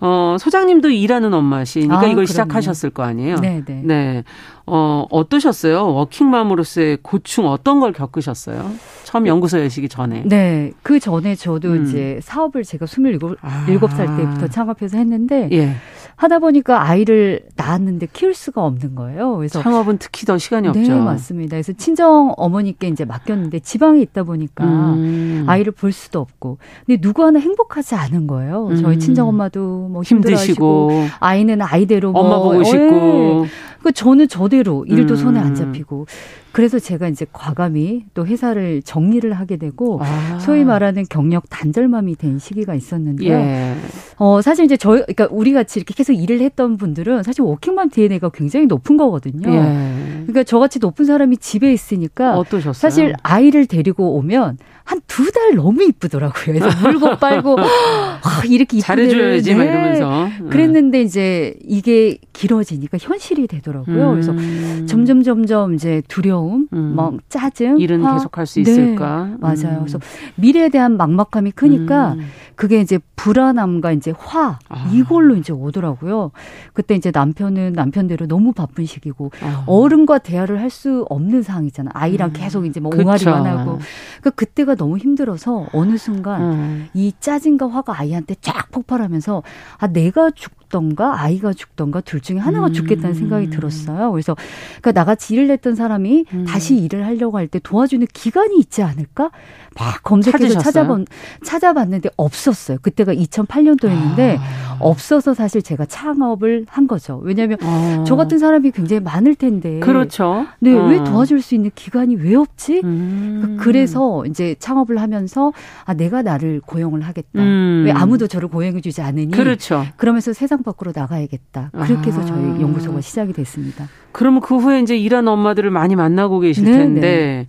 어, 소장님도 일하는 엄마시니까 아, 이걸 그럼요. 시작하셨을 거 아니에요? 네, 네. 네. 어, 어떠셨어요? 워킹맘으로서의 고충 어떤 걸 겪으셨어요? 처음 연구소 여시기 전에. 네. 그 전에 저도 음. 이제 사업을 제가 27, 아. 7살 때부터 창업해서 했는데 예. 하다 보니까 아이를 낳았는데 키울 수가 없는 거예요. 그래서 창업은 특히 더 시간이 없죠. 네, 맞습니다. 그래서 친정 어머니께 이제 맡겼는데 지방에 있다 보니까 음. 아이를 볼 수도 없고. 근데 누구 하나 행복하지 않은 거예요. 음. 저희 친정 엄마도 뭐 힘드시고 아이는 아이대로 뭐 엄마 보고 싶고. 그 저는 저대로 일도 손에 안 음. 잡히고 그래서 제가 이제 과감히 또 회사를 정리를 하게 되고 아. 소위 말하는 경력 단절맘이 된 시기가 있었는데요. 예. 어 사실 이제 저희 그러니까 우리 같이 이렇게 계속 일을 했던 분들은 사실 워킹맘 DNA가 굉장히 높은 거거든요. 예. 그러니까 저같이 높은 사람이 집에 있으니까 어떠셨어요? 사실 아이를 데리고 오면 한 두 달 너무 이쁘더라고요. 그래서 물고 빨고 아, 이렇게 잘해줘야지 네. 이러면서 그랬는데 이제 이게 길어지니까 현실이 되더라고요. 음. 그래서 점점 점점 이제 두려움, 음. 뭐 짜증, 일은 화. 계속할 수 있을까? 네. 맞아요. 음. 그래서 미래에 대한 막막함이 크니까 음. 그게 이제 불안함과 이제 화 아. 이걸로 이제 오더라고요. 그때 이제 남편은 남편대로 너무 바쁜 시기고 아. 어른과 대화를 할 수 없는 상황이잖아. 아이랑 음. 계속 이제 뭐 옹알이만 하고. 그 그때가 너무 힘들어서 어느 순간 음. 이 짜증과 화가 아이한테 쫙 폭발하면서 아 내가 죽 던가 아이가 죽던가 둘 중에 하나가 음. 죽겠다는 생각이 들었어요. 그래서 그러니까 나같이 일을 했던 사람이 음. 다시 일을 하려고 할 때 도와주는 기관이 있지 않을까? 막 검색해서 찾아본 찾아봤는데 없었어요. 그때가 2008년도였는데 아. 없어서 사실 제가 창업을 한 거죠. 왜냐하면 아. 저 같은 사람이 굉장히 많을 텐데. 그렇죠. 네, 아. 왜 도와줄 수 있는 기관이 왜 없지? 음. 그래서 이제 창업을 하면서 아 내가 나를 고용을 하겠다. 음. 왜 아무도 저를 고용해주지 않으니? 그렇죠. 그러면서 세상 밖으로 나가야겠다. 그렇게 해서 저희 아. 연구소가 시작이 됐습니다. 그러면 그 후에 이제 일하는 엄마들을 많이 만나고 계실 네, 텐데. 네.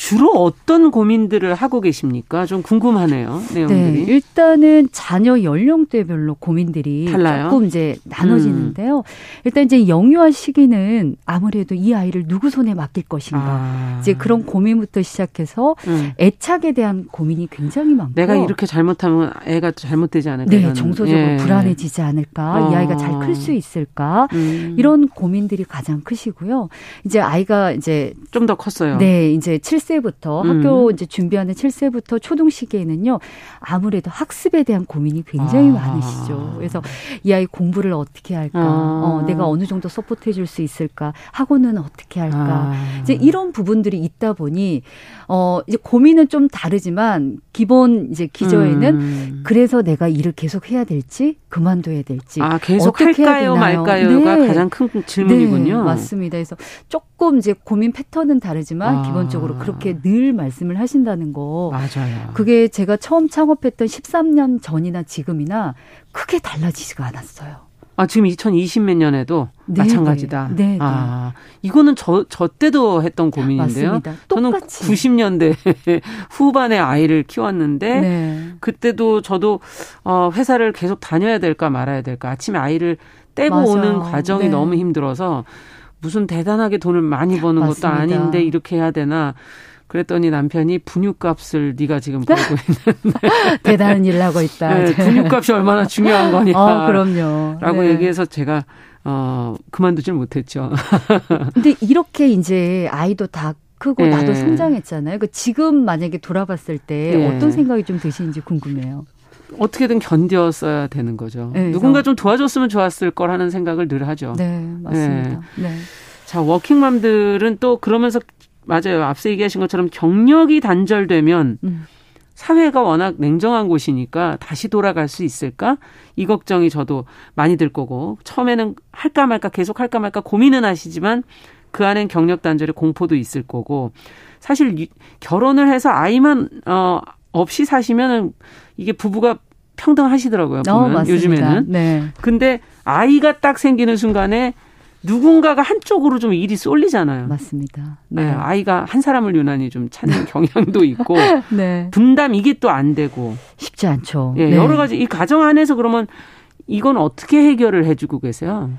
주로 어떤 고민들을 하고 계십니까? 좀 궁금하네요. 내용들이. 네, 일단은 자녀 연령대별로 고민들이 달라요? 조금 이제 나눠지는데요. 음. 일단 이제 영유아 시기는 아무래도 이 아이를 누구 손에 맡길 것인가. 아. 이제 그런 고민부터 시작해서 음. 애착에 대한 고민이 굉장히 많고 내가 이렇게 잘못하면 애가 잘못되지 않을까? 네, 정서적으로 예. 불안해지지 않을까? 어. 이 아이가 잘 클 수 있을까? 음. 이런 고민들이 가장 크시고요. 이제 아이가 이제 좀 더 컸어요. 네, 이제 7세 7세부터 음. 학교 이제 준비하는 7세부터 초등 시기에는요. 아무래도 학습에 대한 고민이 굉장히 아. 많으시죠. 그래서 이 아이 공부를 어떻게 할까? 아. 어, 내가 어느 정도 support 해 줄 수 있을까? 학원은 어떻게 할까? 아. 이제 이런 부분들이 있다 보니 어, 이제 고민은 좀 다르지만 기본 이제 기저에는 음. 그래서 내가 일을 계속 해야 될지 그만둬야 될지 아, 계속 할까요 말까요가 네. 가장 큰 질문이군요. 네, 맞습니다. 그래서 조금 이제 고민 패턴은 다르지만 아. 기본적으로 그렇게 늘 말씀을 하신다는 거. 맞아요. 그게 제가 처음 창업했던 13년 전이나 지금이나 크게 달라지지가 않았어요. 아, 지금 2020 몇 년에도 네, 마찬가지다. 네, 네. 아, 이거는 저, 저 때도 했던 고민인데요. 맞습니다. 똑같이. 저는 90년대 후반에 아이를 키웠는데, 네. 그때도 저도, 어, 회사를 계속 다녀야 될까 말아야 될까. 아침에 아이를 떼고 맞아. 오는 과정이 네. 너무 힘들어서, 무슨 대단하게 돈을 많이 버는 맞습니다. 것도 아닌데, 이렇게 해야 되나. 그랬더니 남편이 분유값을 네가 지금 벌고 있는데 대단한 일을 하고 있다. 네, 분유값이 얼마나 중요한 거냐. 어, 그럼요. 라고 네. 얘기해서 제가 어 그만두질 못했죠. 근데 이렇게 이제 아이도 다 크고 네. 나도 성장했잖아요. 그 지금 만약에 돌아봤을 때 네. 어떤 생각이 좀 드시는지 궁금해요. 어떻게든 견뎠어야 되는 거죠. 네, 누군가 좀 도와줬으면 좋았을 거라는 생각을 늘 하죠. 네, 맞습니다. 네. 네. 자, 워킹맘들은 또 그러면서 맞아요. 앞서 얘기하신 것처럼 경력이 단절되면 음. 사회가 워낙 냉정한 곳이니까 다시 돌아갈 수 있을까? 이 걱정이 저도 많이 들 거고 처음에는 할까 말까 계속 할까 말까 고민은 하시지만 그 안엔 경력 단절의 공포도 있을 거고 사실 결혼을 해서 아이만 어 없이 사시면은 이게 부부가 평등하시더라고요. 보면 어, 요즘에는. 네. 근데 아이가 딱 생기는 순간에 누군가가 한쪽으로 좀 일이 쏠리잖아요. 맞습니다. 네. 네. 아이가 한 사람을 유난히 좀 찾는 경향도 있고 네. 분담 이게 또 안 되고 쉽지 않죠. 예, 네. 여러 가지 이 가정 안에서 그러면 이건 어떻게 해결을 해주고 계세요?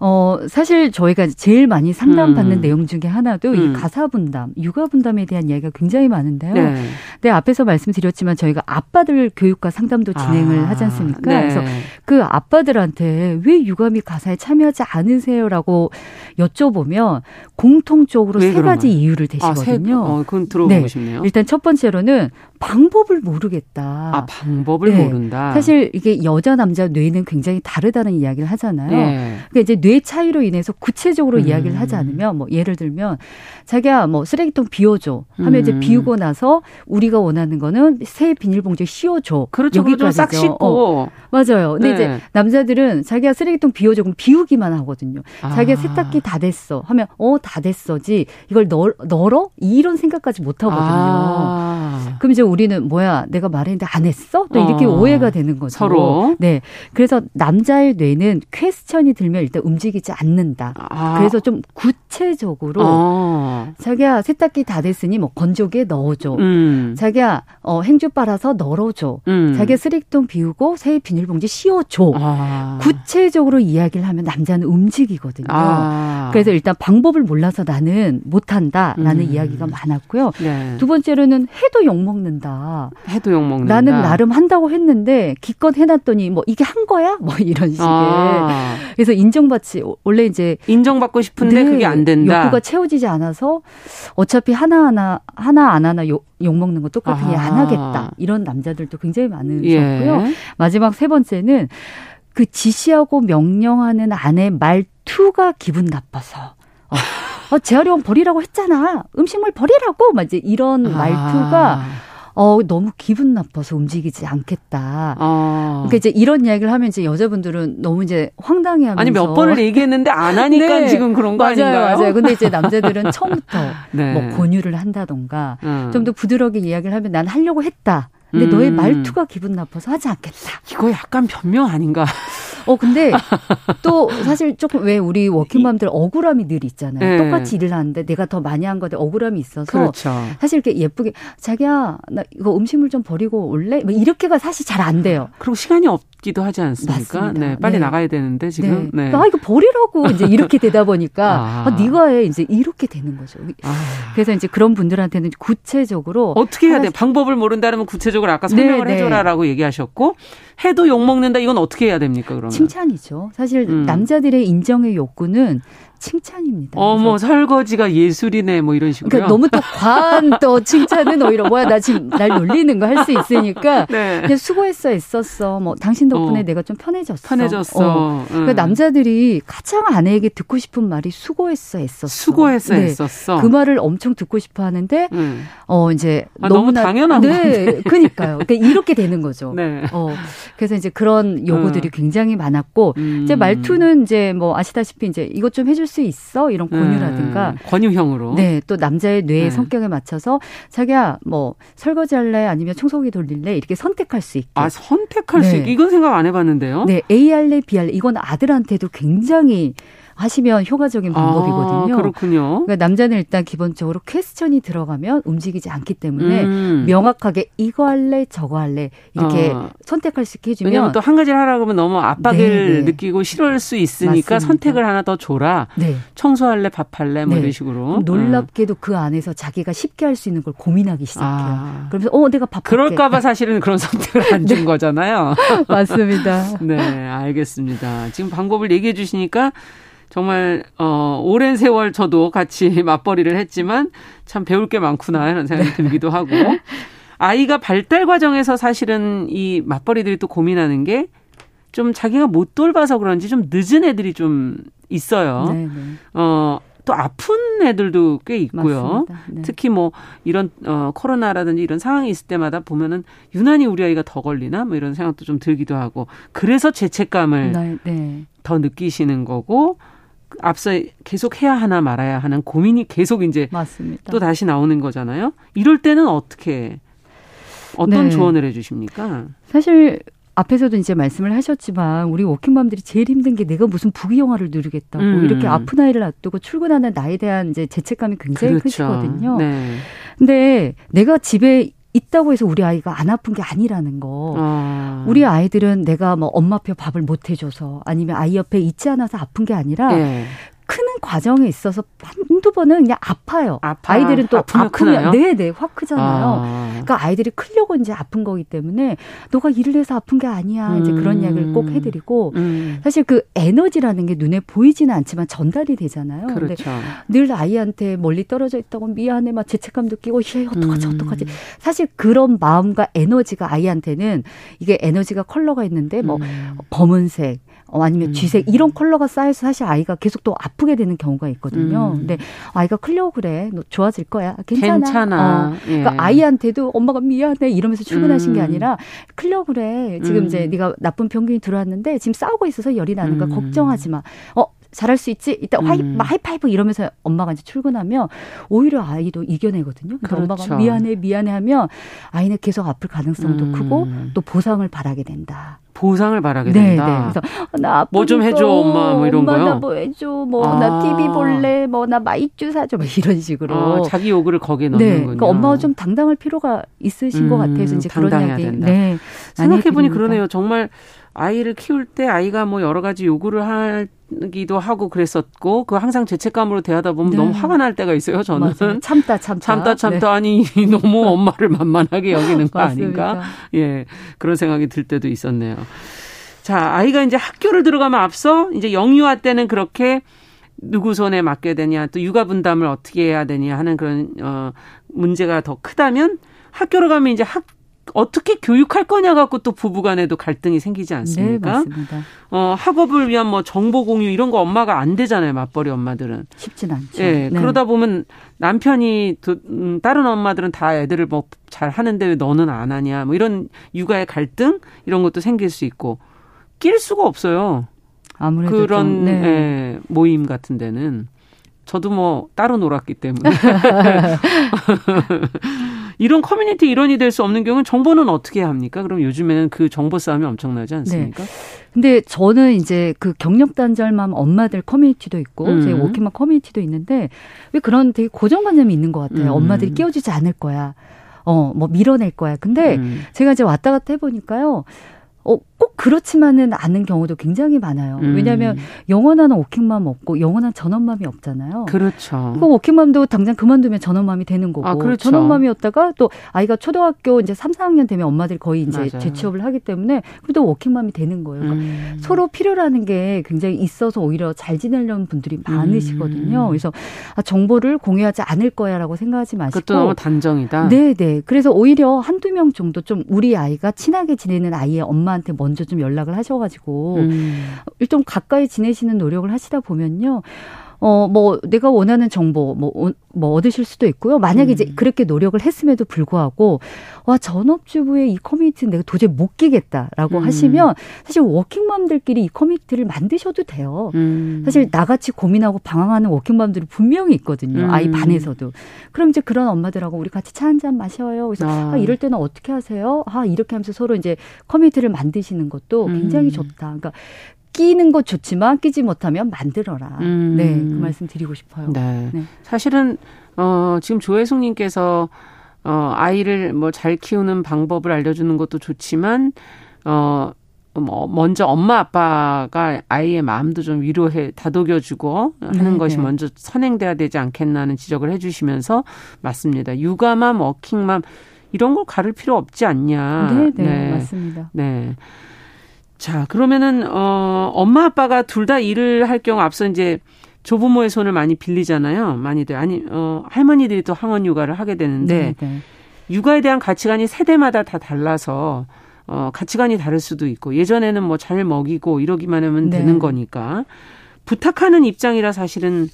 어, 사실 저희가 제일 많이 상담받는 음. 내용 중에 하나도 음. 이 가사 분담, 육아 분담에 대한 이야기가 굉장히 많은데요. 네. 네, 앞에서 말씀드렸지만 저희가 아빠들 교육과 상담도 진행을 아. 하지 않습니까? 네. 그래서 그 아빠들한테 왜 육아 및 가사에 참여하지 않으세요라고 여쭤보면 공통적으로 세 가지 이유를 대시거든요. 아, 세, 어, 그건 들어보고 네. 싶네요. 일단 첫 번째로는 방법을 모르겠다. 아, 방법을 네. 모른다. 사실 이게 여자 남자 뇌는 굉장히 다르다는 이야기를 하잖아요. 네. 그러니까 이제 뇌 차이로 인해서 구체적으로 음. 이야기를 하지 않으면 뭐 예를 들면 자기야 뭐 쓰레기통 비워줘 하면 음. 이제 비우고 나서 우리가 원하는 거는 새 비닐봉지에 씌워줘. 그렇죠. 여기까지죠. 싹 씻고. 어. 맞아요. 근데 네. 이제 남자들은 자기가 쓰레기통 비워줘 그럼 비우기만 하거든요. 아. 자기가 세탁기 다 됐어 하면 어 다 됐어지 이걸 널, 널어 이런 생각까지 못 하거든요. 아. 그럼 이제 우리는 뭐야 내가 말했는데 안 했어? 또 이렇게 어. 오해가 되는 거죠. 서로. 네. 그래서 남자의 뇌는 퀘스천이 들면 일단 움직이지 않는다. 아. 그래서 좀 구체적으로 아. 자기야 세탁기 다 됐으니 뭐 건조기에 넣어줘. 음. 자기야 어, 행주 빨아서 널어줘. 음. 자기야 쓰레기통 비우고 새 비닐봉지 씌워줘. 아. 구체적으로 이야기를 하면 남자는 움직이거든요. 아. 그래서 일단 방법을 몰라서 나는 못한다라는 음. 이야기가 많았고요. 네. 두 번째로는 해도 욕 먹는 다. 해도 욕 먹는다. 나는 나름 한다고 했는데 기껏 해놨더니 뭐 이게 한 거야? 뭐 이런 식의. 아. 그래서 인정받지 원래 이제 인정받고 싶은데 네, 그게 안 된다. 욕구가 채워지지 않아서 어차피 하나 하나 하나 안 하나 욕, 욕 먹는 거 똑같으니 아. 안 하겠다. 이런 남자들도 굉장히 많으셨고요. 예. 마지막 세 번째는 그 지시하고 명령하는 아내 말투가 기분 나빠서. 어, 어 재활용 버리라고 했잖아. 음식물 버리라고. 막 이제 이런 아. 말투가 어, 너무 기분 나빠서 움직이지 않겠다. 어. 그러니까 이제 이런 이야기를 하면 이제 여자분들은 너무 이제 황당해 하면서. 아니, 몇 번을 얘기했는데 안 하니까 네. 지금 그런 거 맞아요, 아닌가요? 맞아요. 근데 이제 남자들은 처음부터 네. 뭐 권유를 한다던가 음. 좀더 부드럽게 이야기를 하면 난 하려고 했다. 근데 음. 너의 말투가 기분 나빠서 하지 않겠다. 이거 약간 변명 아닌가? 어 근데 또 사실 조금 왜 우리 워킹맘들 억울함이 늘 있잖아요. 네. 똑같이 일을 하는데 내가 더 많이 한 거데 억울함이 있어서 그렇죠. 사실 이렇게 예쁘게 자기야 나 이거 음식물 좀 버리고 올래? 뭐 이렇게가 사실 잘 안 돼요. 그리고 시간이 없 기도 하지 않습니까? 맞습니다. 네, 빨리 네. 나가야 되는데 지금. 네. 네. 아 이거 버리라고 이제 이렇게 되다 보니까 아. 아 네가 해 이제 이렇게 되는 거죠. 아. 그래서 이제 그런 분들한테는 구체적으로 어떻게 해야 돼? 방법을 모른다면 구체적으로 아까 설명을 네, 네. 해줘라라고 얘기하셨고 해도 욕 먹는다 이건 어떻게 해야 됩니까 그러면? 칭찬이죠. 사실 음. 남자들의 인정의 욕구는 칭찬입니다. 어머 설거지가 예술이네 뭐 이런 식으로. 그러니까 너무 또 과한 또 칭찬은 오히려 뭐야 나 지금 날 놀리는 거 할 수 있으니까 네. 그냥 수고했어 했었어. 뭐 당신 덕분에 어. 내가 좀 편해졌어. 편해졌어. 어. 응. 그러니까 남자들이 가장 아내에게 듣고 싶은 말이 수고했어 했었어. 수고했어 네. 했었어. 그 말을 엄청 듣고 싶어 하는데 음. 어 이제 아, 너무 당연한 네, 그니까요. 그러니까 이렇게 되는 거죠. 네. 어 그래서 이제 그런 요구들이 음. 굉장히 많았고 음. 이제 말투는 이제 뭐 아시다시피 이제 이것 좀 해줄 수 있어 이런 권유라든가 음. 권유형으로 네 또 남자의 뇌의 네. 성격에 맞춰서 자기야 뭐 설거지 할래 아니면 청소기 돌릴래 이렇게 선택할 수 있게 아 선택할 네. 수 있게 이건 생각 안 해봤는데요. 네 A 할래 B 할래 이건 아들한테도 굉장히 하시면 효과적인 방법이거든요. 아, 그렇군요. 그러니까 남자는 일단 기본적으로 퀘스천이 들어가면 움직이지 않기 때문에 음. 명확하게 이거 할래 저거 할래 이렇게 어. 선택할 수 있게 해주면 왜냐면 또 한 가지를 하라고 하면 너무 압박을 네네. 네. 느끼고 싫어할 수 있으니까 맞습니다. 선택을 하나 더 줘라. 네. 청소할래 밥할래 뭐 네. 이런 식으로. 놀랍게도 음. 그 안에서 자기가 쉽게 할 수 있는 걸 고민하기 시작해요. 아. 그러면서 어 내가 밥 그럴까봐 사실은 그런 선택을 안준 네. 거잖아요. 맞습니다. 네 알겠습니다. 지금 방법을 얘기해 주시니까 정말 어 오랜 세월 저도 같이 맞벌이를 했지만 참 배울 게 많구나 이런 생각이 네. 들기도 하고 아이가 발달 과정에서 사실은 이 맞벌이들이 또 고민하는 게 좀 자기가 못 돌봐서 그런지 좀 늦은 애들이 좀 있어요. 네, 네. 어. 또 아픈 애들도 꽤 있고요. 네. 특히 뭐 이런 어 코로나라든지 이런 상황이 있을 때마다 보면은 유난히 우리 아이가 더 걸리나 뭐 이런 생각도 좀 들기도 하고 그래서 죄책감을 네, 네. 더 느끼시는 거고 앞서 계속 해야 하나 말아야 하는 고민이 계속 이제 맞습니다. 또 다시 나오는 거잖아요. 이럴 때는 어떻게 어떤 네. 조언을 해 주십니까? 사실 앞에서도 이제 말씀을 하셨지만 우리 워킹맘들이 제일 힘든 게 내가 무슨 부귀영화를 누리겠다고 음. 이렇게 아픈 아이를 놔두고 출근하는 나에 대한 이제 죄책감이 굉장히 그렇죠. 크시거든요. 네. 근데 내가 집에 있다고 해서 우리 아이가 안 아픈 게 아니라는 거. 아. 우리 아이들은 내가 뭐 엄마표 밥을 못 해줘서 아니면 아이 옆에 있지 않아서 아픈 게 아니라 네. 크는 과정에 있어서 한두 번은 그냥 아파요. 아파. 아이들은 또 아프면 네네 확 크잖아요. 아. 그러니까 아이들이 크려고 이제 아픈 거기 때문에 너가 일을 해서 아픈 게 아니야. 음. 이제 그런 이야기를 꼭 해드리고 음. 사실 그 에너지라는 게 눈에 보이지는 않지만 전달이 되잖아요. 그렇죠. 근데 늘 아이한테 멀리 떨어져 있다고 미안해 막 죄책감 느끼고 예 어떡하지 음. 어떡하지. 사실 그런 마음과 에너지가 아이한테는 이게 에너지가 컬러가 있는데 뭐 음. 검은색 어, 아니면 음. 쥐색 이런 컬러가 쌓여서 사실 아이가 계속 또 아프게 되는 경우가 있거든요. 음. 근데 아이가 클려고 그래. 너 좋아질 거야. 괜찮아. 괜찮아. 어. 예. 그러니까 아이한테도 엄마가 미안해 이러면서 출근하신 음. 게 아니라 클려 그래. 지금 음. 이제 네가 나쁜 병균이 들어왔는데 지금 싸우고 있어서 열이 나는 거 음. 걱정하지 마. 어 잘할 수 있지. 이따 하이, 음. 하이파이브 이러면서 엄마가 이제 출근하면 오히려 아이도 이겨내거든요. 그러니까 그렇죠. 엄마가 미안해, 미안해 하면 아이는 계속 아플 가능성도 음. 크고 또 보상을 바라게 된다. 보상을 바라게 네, 된다. 네. 그래서 나 뭐 좀 해줘 엄마 뭐 이런 엄마 거요. 나뭐 해줘 뭐 나 아. TV 볼래 뭐 나 마이쮸 사줘 뭐 이런 식으로 아, 자기 요구를 거기에 넣는군요. 네, 그러니까 엄마가 좀 당당할 필요가 있으신 음, 것 같아서 이제 그런 이야기. 된다. 네, 생각해 보니 그러네요. 정말 아이를 키울 때 아이가 뭐 여러 가지 요구를 하 기도 하고 그랬었고 그 항상 죄책감으로 대하다 보면 네. 너무 화가 날 때가 있어요. 저는 맞아요. 참다 참다 참다 참다 네. 아니 너무 엄마를 만만하게 여기는 거 아닌가? 예 그런 생각이 들 때도 있었네요. 자 아이가 이제 학교를 들어가면 앞서 이제 영유아 때는 그렇게 누구 손에 맡게 되냐 또 육아 분담을 어떻게 해야 되냐 하는 그런 어 문제가 더 크다면 학교로 가면 이제 학 어떻게 교육할 거냐 갖고 또 부부간에도 갈등이 생기지 않습니까? 네, 맞습니다. 어, 학업을 위한 뭐 정보 공유 이런 거 엄마가 안 되잖아요, 맞벌이 엄마들은. 쉽진 않죠. 예. 네. 그러다 보면 남편이 음, 다른 엄마들은 다 애들을 뭐 잘 하는데 왜 너는 안 하냐, 뭐 이런 육아의 갈등 이런 것도 생길 수 있고 낄 수가 없어요. 아무래도 그런 좀, 네. 예, 모임 같은 데는 저도 뭐 따로 놀았기 때문에 이런 커뮤니티 일원이 될 수 없는 경우는 정보는 어떻게 합니까? 그럼 요즘에는 그 정보 싸움이 엄청나지 않습니까? 네. 근데 저는 이제 그 경력 단절맘 엄마들 커뮤니티도 있고 음. 제 워킹맘 커뮤니티도 있는데 왜 그런 되게 고정관념이 있는 것 같아요. 음. 엄마들이 끼워주지 않을 거야. 어, 뭐 밀어낼 거야. 근데 음. 제가 이제 왔다 갔다 해보니까요. 어, 꼭꼭 그렇지만은 않은 경우도 굉장히 많아요. 음. 왜냐하면 영원한 워킹맘 없고 영원한 전원맘이 없잖아요. 그렇죠. 그 워킹맘도 당장 그만두면 전원맘이 되는 거고 아, 그렇죠. 전원맘이었다가 또 아이가 초등학교 이제 3, 4학년 되면 엄마들이 거의 이제 맞아요. 재취업을 하기 때문에 또 워킹맘이 되는 거예요. 그러니까 음. 서로 필요라는 게 굉장히 있어서 오히려 잘 지내려는 분들이 많으시거든요. 음. 그래서 아, 정보를 공유하지 않을 거야라고 생각하지 마시고 그것도 너무 단정이다. 네, 네. 그래서 오히려 한두 명 정도 좀 우리 아이가 친하게 지내는 아이의 엄마한테 먼저 좀 연락을 하셔가지고 음. 좀 가까이 지내시는 노력을 하시다 보면요. 어, 뭐, 내가 원하는 정보, 뭐, 뭐, 얻으실 수도 있고요. 만약에 음. 이제 그렇게 노력을 했음에도 불구하고, 와, 전업주부의 이 커뮤니티는 내가 도저히 못 끼겠다라고 음. 하시면, 사실 워킹맘들끼리 이 커뮤니티를 만드셔도 돼요. 음. 사실 나같이 고민하고 방황하는 워킹맘들이 분명히 있거든요. 아이 음. 반에서도. 그럼 이제 그런 엄마들하고 우리 같이 차 한 잔 마셔요. 그래서, 아. 아, 이럴 때는 어떻게 하세요? 아, 이렇게 하면서 서로 이제 커뮤니티를 만드시는 것도 굉장히 음. 좋다. 그러니까 끼는 것 좋지만 끼지 못하면 만들어라. 음. 네, 그 말씀 드리고 싶어요. 네. 네. 사실은 어 지금 조혜숙 님께서 어 아이를 뭐 잘 키우는 방법을 알려 주는 것도 좋지만 어뭐 먼저 엄마 아빠가 아이의 마음도 좀 위로해 다독여 주고 하는 네, 것이 네. 먼저 선행돼야 되지 않겠나는 지적을 해 주시면서 맞습니다. 육아맘, 워킹맘 이런 걸 가를 필요 없지 않냐. 네, 네, 네. 맞습니다. 네. 자, 그러면은 어 엄마 아빠가 둘 다 일을 할 경우 앞서 이제 조부모의 손을 많이 빌리잖아요. 많이들 아니 어 할머니들이 또 항원 육아를 하게 되는데 네, 네. 육아에 대한 가치관이 세대마다 다 달라서 어 가치관이 다를 수도 있고 예전에는 뭐 잘 먹이고 이러기만 하면 네. 되는 거니까 부탁하는 입장이라 사실은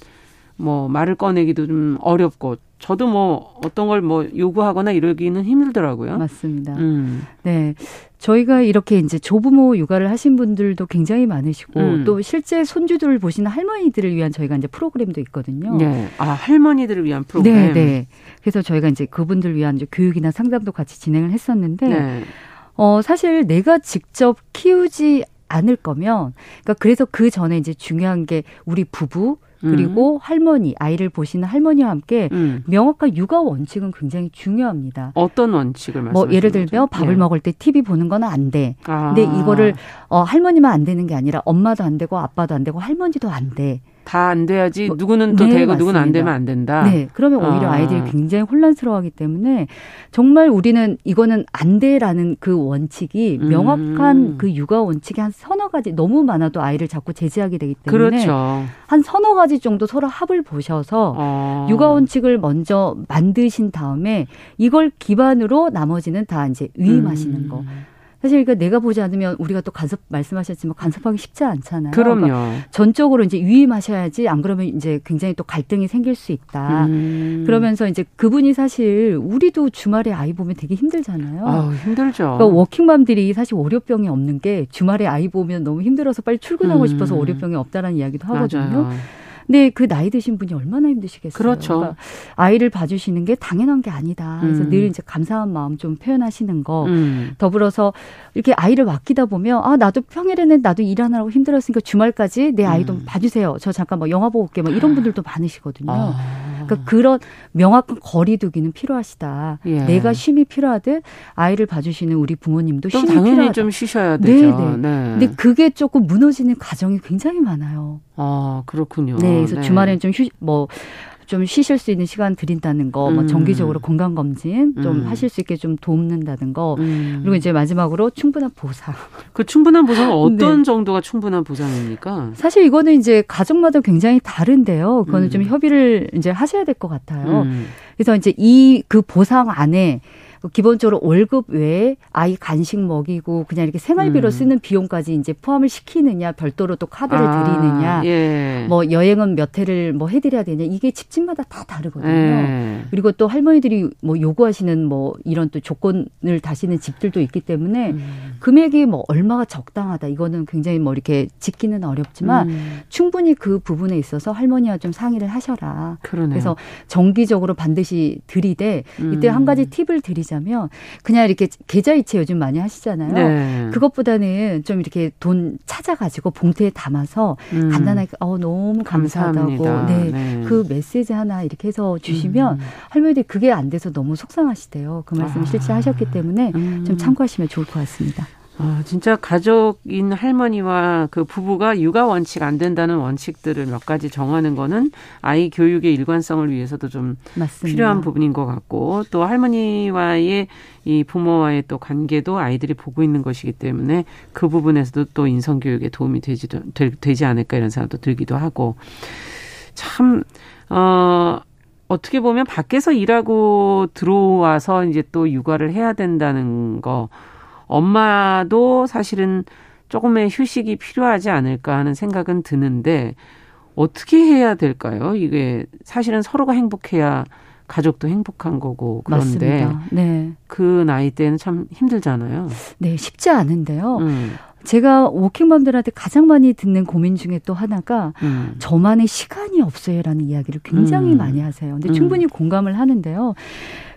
뭐 말을 꺼내기도 좀 어렵고 저도 뭐 어떤 걸 뭐 요구하거나 이러기는 힘들더라고요. 맞습니다. 음. 네. 저희가 이렇게 이제 조부모 육아를 하신 분들도 굉장히 많으시고 음. 또 실제 손주들을 보시는 할머니들을 위한 저희가 이제 프로그램도 있거든요. 네. 아, 할머니들을 위한 프로그램. 네, 네. 그래서 저희가 이제 그분들 위한 이제 교육이나 상담도 같이 진행을 했었는데 네. 어, 사실 내가 직접 키우지 않을 거면 그러니까 그래서 그 전에 이제 중요한 게 우리 부부 그리고 음. 할머니, 아이를 보시는 할머니와 함께 음. 명확한 육아 원칙은 굉장히 중요합니다. 어떤 원칙을 말씀하시는 뭐 예를 들면 밥을 예. 먹을 때 TV 보는 건 안 돼. 아. 근데 이거를 어 할머니만 안 되는 게 아니라 엄마도 안 되고 아빠도 안 되고 할머니도 안 돼. 다 안 돼야지 뭐, 누구는 또 네, 되고 맞습니다. 누구는 안 되면 안 된다. 네. 그러면 오히려 아. 아이들이 굉장히 혼란스러워하기 때문에 정말 우리는 이거는 안 돼라는 그 원칙이 음. 명확한 그 육아 원칙이 한 서너 가지 너무 많아도 아이를 자꾸 제지하게 되기 때문에 그렇죠. 한 서너 가지 정도 서로 합을 보셔서 아. 육아 원칙을 먼저 만드신 다음에 이걸 기반으로 나머지는 다 이제 위임하시는 음. 거. 사실 그러니까 내가 보지 않으면 우리가 또 간섭 말씀하셨지만 간섭하기 쉽지 않잖아요. 그럼요. 그러니까 전적으로 이제 위임하셔야지 안 그러면 이제 굉장히 또 갈등이 생길 수 있다. 음. 그러면서 이제 그분이 사실 우리도 주말에 아이 보면 되게 힘들잖아요. 아, 힘들죠. 그러니까 워킹맘들이 사실 월요병이 없는 게 주말에 아이 보면 너무 힘들어서 빨리 출근하고 음. 싶어서 월요병이 없다라는 이야기도 하거든요. 맞아요. 근데 그 나이 드신 분이 얼마나 힘드시겠어요. 그렇죠. 그러니까 아이를 봐주시는 게 당연한 게 아니다. 그래서 음. 늘 이제 감사한 마음 좀 표현하시는 거. 음. 더불어서 이렇게 아이를 맡기다 보면 아 나도 평일에는 나도 일하느라고 힘들었으니까 주말까지 내 아이 좀 음. 봐주세요. 저 잠깐 뭐 영화 보고 올게. 뭐 이런 분들도 많으시거든요. 아. 그러니까 그런 명확한 거리두기는 필요하시다. 예. 내가 쉼이 필요하듯 아이를 봐주시는 우리 부모님도 쉼이 필요하다. 좀 쉬셔야 되죠. 네네. 네. 근데 그게 조금 무너지는 가정이 굉장히 많아요. 아 그렇군요. 네, 그래서 네. 주말에는 좀 휴, 뭐 좀 쉬실 수 있는 시간 드린다는 거, 뭐 음. 정기적으로 건강 검진 좀 음. 하실 수 있게 좀 돕는다는 거, 음. 그리고 이제 마지막으로 충분한 보상. 그 충분한 보상은 어떤 네. 정도가 충분한 보상입니까? 사실 이거는 이제 가족마다 굉장히 다른데요. 그거는 좀 음. 협의를 이제 하셔야 될 것 같아요. 음. 그래서 이제 이 그 보상 안에 기본적으로 월급 외에 아이 간식 먹이고 그냥 이렇게 생활비로 음. 쓰는 비용까지 이제 포함을 시키느냐 별도로 또 카드를 아, 드리느냐 예. 뭐 여행은 몇 회를 뭐 해드려야 되냐 이게 집집마다 다 다르거든요. 예. 그리고 또 할머니들이 뭐 요구하시는 뭐 이런 또 조건을 다시는 집들도 있기 때문에 음. 금액이 뭐 얼마가 적당하다 이거는 굉장히 뭐 이렇게 짓기는 어렵지만 음. 충분히 그 부분에 있어서 할머니와 좀 상의를 하셔라. 그러네요. 그래서 정기적으로 반드시 드리되 이때 한 가지 팁을 드리자. 드리자면 그냥 이렇게 계좌 이체 요즘 많이 하시잖아요. 네. 그것보다는 좀 이렇게 돈 찾아가지고 봉투에 담아서 음. 간단하게 어 너무 감사하다고 네. 네. 그 메시지 하나 이렇게 해서 주시면 음. 할머니들 그게 안 돼서 너무 속상하시대요. 그 말씀 아. 실제 하셨기 때문에 음. 좀 참고하시면 좋을 것 같습니다. 아, 진짜 가족인 할머니와 그 부부가 육아 원칙 안 된다는 원칙들을 몇 가지 정하는 거는 아이 교육의 일관성을 위해서도 좀 맞습니다. 필요한 부분인 것 같고 또 할머니와의 이 부모와의 또 관계도 아이들이 보고 있는 것이기 때문에 그 부분에서도 또 인성 교육에 도움이 되지도 되지 않을까 이런 생각도 들기도 하고 참 어. 어떻게 보면 밖에서 일하고 들어와서 이제 또 육아를 해야 된다는 거 엄마도 사실은 조금의 휴식이 필요하지 않을까 하는 생각은 드는데 어떻게 해야 될까요? 이게 사실은 서로가 행복해야 가족도 행복한 거고 그런데 네. 그 나이 때는 참 힘들잖아요. 네, 쉽지 않은데요. 음. 제가 워킹맘들한테 가장 많이 듣는 고민 중에 또 하나가 음. 저만의 시간이 없어요라는 이야기를 굉장히 음. 많이 하세요. 근데 충분히 공감을 하는데요.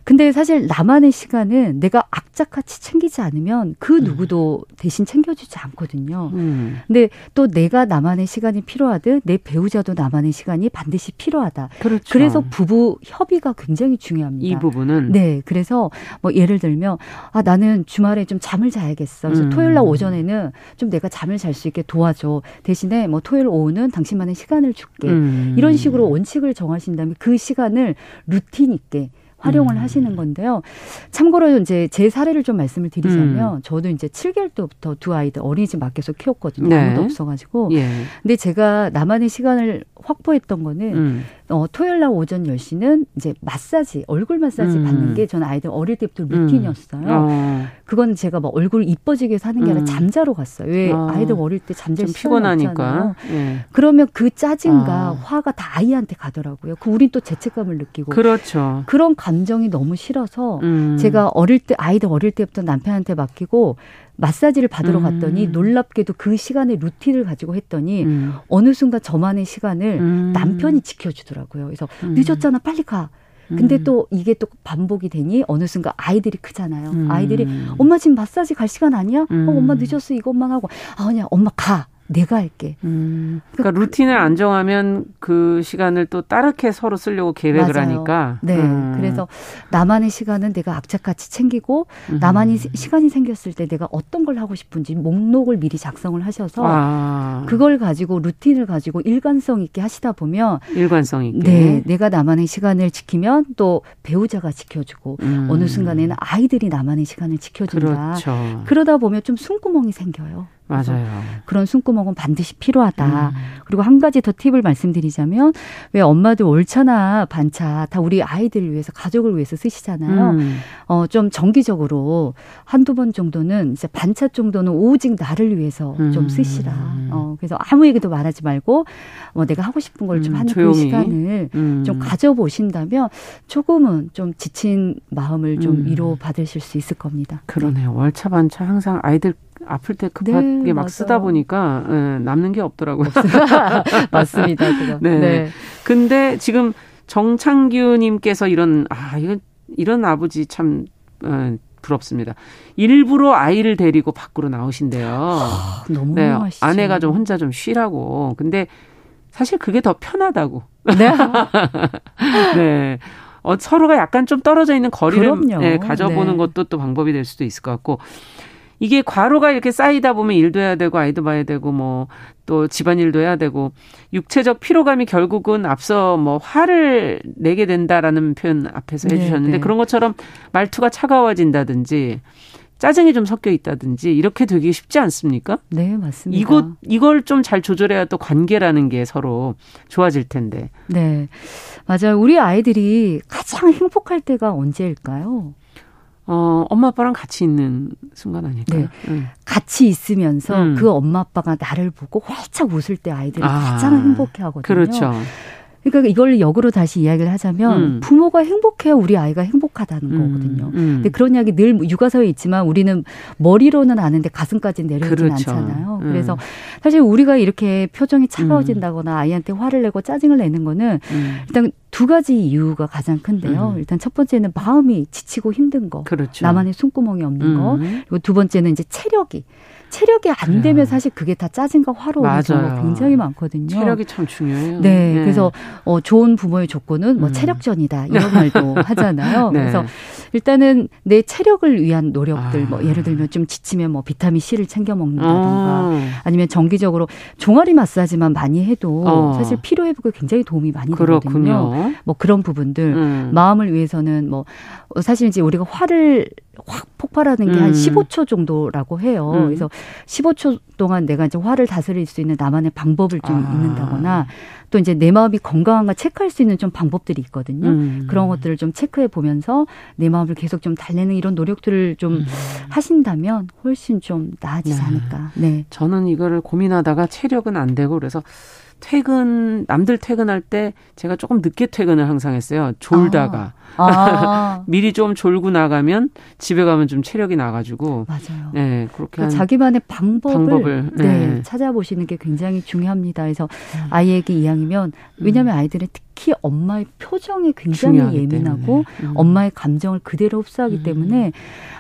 근데 사실 나만의 시간은 내가 악착같이 챙기지 않으면 그 음. 누구도 음. 대신 챙겨주지 않거든요. 음. 근데 또 내가 나만의 시간이 필요하듯 내 배우자도 나만의 시간이 반드시 필요하다. 그렇죠. 그래서 부부 협의가 굉장히 중요합니다. 이 부분은 네. 그래서 뭐 예를 들면 아 나는 주말에 좀 잠을 자야겠어. 그래서 음. 토요일 날 오전에는 좀 내가 잠을 잘 수 있게 도와줘. 대신에 뭐 토요일 오후는 당신만의 시간을 줄게. 음. 이런 식으로 원칙을 정하신다면 그 시간을 루틴 있게 활용을 음. 하시는 건데요. 참고로 이제 제 사례를 좀 말씀을 드리자면 음. 저도 이제 7개월 때부터 두 아이들 어린이집 맡겨서 키웠거든요. 네. 아무도 없어가지고. 예. 근데 제가 나만의 시간을 확보했던 거는 음. 어, 토요일 날 오전 10시는 이제 마사지, 얼굴 마사지 음. 받는 게 저는 아이들 어릴 때부터 음. 루틴이었어요. 어. 그건 제가 막 얼굴 이뻐지게 사는 게 아니라 음. 잠자러 갔어요. 왜 어. 아이들 어릴 때 잠잘 시간이 피곤하니까. 예. 그러면 그 짜증과 어. 화가 다 아이한테 가더라고요. 그 우린 또 죄책감을 느끼고. 그렇죠. 그런 감정이 너무 싫어서 음. 제가 어릴 때 아이들 어릴 때부터 남편한테 맡기고 마사지를 받으러 음. 갔더니 놀랍게도 그 시간에 루틴을 가지고 했더니 음. 어느 순간 저만의 시간을 음. 남편이 지켜주더라고요. 그래서 음. 늦었잖아, 빨리 가. 근데 음. 또 이게 또 반복이 되니 어느 순간 아이들이 크잖아요. 음. 아이들이 엄마 지금 마사지 갈 시간 아니야? 어, 엄마 늦었어 이것만 하고 아 아니야 엄마 가. 내가 할게. 음, 그러니까 루틴을 안 정하면 그 시간을 또 따르게 서로 쓰려고 계획을 맞아요. 하니까. 네. 음. 그래서 나만의 시간은 내가 악착같이 챙기고 음. 나만이 시간이 생겼을 때 내가 어떤 걸 하고 싶은지 목록을 미리 작성을 하셔서 아. 그걸 가지고 루틴을 가지고 일관성 있게 하시다 보면 일관성 있게. 네. 내가 나만의 시간을 지키면 또 배우자가 지켜주고 음. 어느 순간에는 아이들이 나만의 시간을 지켜준다. 그렇죠. 그러다 보면 좀 숨구멍이 생겨요. 맞아요. 그런 숨구멍은 반드시 필요하다. 음. 그리고 한 가지 더 팁을 말씀드리자면 왜 엄마들 올차나 반차 다 우리 아이들을 위해서 가족을 위해서 쓰시잖아요. 음. 어, 좀 정기적으로 한두 번 정도는 이제 반차 정도는 오직 나를 위해서 음. 좀 쓰시라. 어, 그래서 아무 얘기도 말하지 말고 뭐 내가 하고 싶은 걸좀 음, 하는 그 시간을 음. 좀 가져보신다면 조금은 좀 지친 마음을 좀 음. 위로 받으실 수 있을 겁니다. 그러네요. 월차 반차 항상 아이들 아플 때 급하게 네, 막 맞아요. 쓰다 보니까 예, 남는 게 없더라고요. 맞습니다. 네. 네. 근데 지금 정창규님께서 이런 아 이건 이런 아버지 참 어, 부럽습니다. 일부러 아이를 데리고 밖으로 나오신대요. 아, 너무 네, 하시죠. 아내가 좀 혼자 좀 쉬라고. 근데 사실 그게 더 편하다고. 네. 네. 어, 서로가 약간 좀 떨어져 있는 거리를 네, 가져보는 네. 것도 또 방법이 될 수도 있을 것 같고 이게 과로가 이렇게 쌓이다 보면 일도 해야 되고 아이도 봐야 되고 뭐 또 집안일도 해야 되고 육체적 피로감이 결국은 앞서 뭐 화를 내게 된다라는 표현 앞에서 해 주셨는데 네, 네. 그런 것처럼 말투가 차가워진다든지 짜증이 좀 섞여 있다든지 이렇게 되기 쉽지 않습니까? 네, 맞습니다. 이거 이걸 좀 잘 조절해야 또 관계라는 게 서로 좋아질 텐데. 네. 맞아요. 우리 아이들이 가장 행복할 때가 언제일까요? 어, 엄마 아빠랑 같이 있는 순간 아닐까요? 네. 응. 같이 있으면서 음. 그 엄마 아빠가 나를 보고 활짝 웃을 때 아이들이 아, 가장 행복해 하거든요. 그렇죠. 그러니까 이걸 역으로 다시 이야기를 하자면 음. 부모가 행복해야 우리 아이가 행복하다는 음. 거거든요. 음. 근데 그런 이야기 늘 육아서에 있지만 우리는 머리로는 아는데 가슴까지 내려오진 그렇죠. 않잖아요. 음. 그래서 사실 우리가 이렇게 표정이 차가워진다거나 음. 아이한테 화를 내고 짜증을 내는 거는 음. 일단 두 가지 이유가 가장 큰데요. 일단 첫 번째는 마음이 지치고 힘든 거. 그렇죠. 나만의 숨구멍이 없는 거. 그리고 두 번째는 이제 체력이 체력이 안 되면 사실 그게 다 짜증과 화로 오는 경우가 굉장히 많거든요. 체력이 참 중요해요. 네, 네. 그래서 어, 좋은 부모의 조건은 뭐 음. 체력전이다 이런 말도 하잖아요. 네. 그래서 일단은 내 체력을 위한 노력들 뭐 아. 뭐 예를 들면 좀 지치면 뭐 비타민 C를 챙겨 먹는다던가 아. 아니면 정기적으로 종아리 마사지만 많이 해도 어. 사실 피로 회복에 굉장히 도움이 많이 되거든요. 뭐 그런 부분들 음. 마음을 위해서는 뭐 사실 이제 우리가 화를 확 폭발하는 게한 음. 15초 정도라고 해요. 음. 그래서 15초 동안 내가 이제 화를 다스릴 수 있는 나만의 방법을 좀 아. 있는다거나 또 이제 내 마음이 건강한가 체크할 수 있는 좀 방법들이 있거든요. 음. 그런 것들을 좀 체크해 보면서 내 마음을 계속 좀 달래는 이런 노력들을 좀 음. 하신다면 훨씬 좀 나아지지 네. 않을까. 네. 저는 이거를 고민하다가 체력은 안 되고 그래서 퇴근 남들 퇴근할 때 제가 조금 늦게 퇴근을 항상 했어요. 졸다가 아. 아. 미리 좀 졸고 나가면 집에 가면 좀 체력이 나가지고 맞아요. 네 그렇게 그러니까 자기만의 방법을, 방법을 네. 네. 찾아보시는 게 굉장히 중요합니다. 그래서 음. 아이에게 이왕이면 왜냐하면 음. 아이들은 특히 엄마의 표정이 굉장히 예민하고 음. 엄마의 감정을 그대로 흡수하기 음. 때문에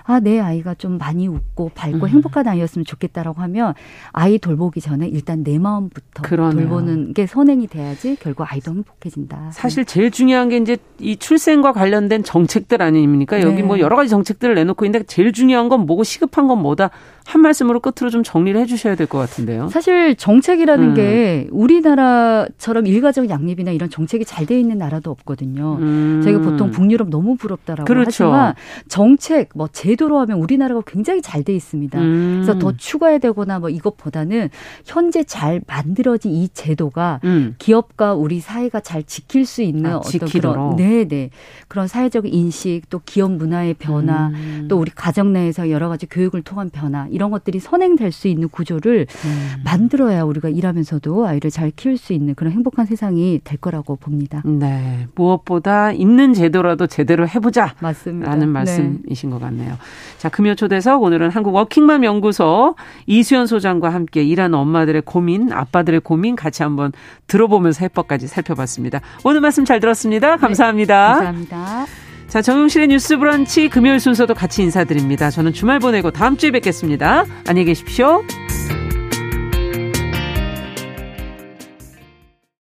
아, 내 아이가 좀 많이 웃고 밝고 음. 행복한 아이였으면 좋겠다라고 하면 아이 돌보기 전에 일단 내 마음부터 그러네요. 돌보는 게 선행이 돼야지 결국 아이도 행복해진다. 사실 제일 중요한 게 이제 이 출생과 관련된 정책들 아닙니까? 여기 네. 뭐 여러 가지 정책들을 내놓고 있는데 제일 중요한 건 뭐고 시급한 건 뭐다. 한 말씀으로 끝으로 좀 정리를 해 주셔야 될 것 같은데요. 사실 정책이라는 음. 게 우리나라처럼 일가족 양립이나 이런 정책이 잘 돼 있는 나라도 없거든요. 음. 저희가 보통 북유럽 너무 부럽다라고 그렇죠. 하지만 정책 뭐 제도로 하면 우리나라가 굉장히 잘 돼 있습니다. 음. 그래서 더 추가해야 되거나 뭐 이것보다는 현재 잘 만들어진 이 제도가 음. 기업과 우리 사회가 잘 지킬 수 있는 아, 어떤 지키도록. 그런 네네 네. 그런 사회적 인식 또 기업 문화의 변화 음. 또 우리 가정 내에서 여러 가지 교육을 통한 변화 이런 것들이 선행될 수 있는 구조를 음. 만들어야 우리가 일하면서도 아이를 잘 키울 수 있는 그런 행복한 세상이 될 거라고 봅니다. 네. 무엇보다 있는 제도라도 제대로 해보자. 맞습니다. 라는 네. 말씀이신 네. 것 같네요. 자, 금요 초대석 오늘은 한국 워킹맘 연구소 이수연 소장과 함께 일하는 엄마들의 고민, 아빠들의 고민 같이 한번 들어보면서 해법까지 살펴봤습니다. 오늘 말씀 잘 들었습니다. 감사합니다. 네, 감사합니다. 자, 정용실의 뉴스 브런치 금요일 순서도 같이 인사드립니다. 저는 주말 보내고 다음 주에 뵙겠습니다. 안녕히 계십시오.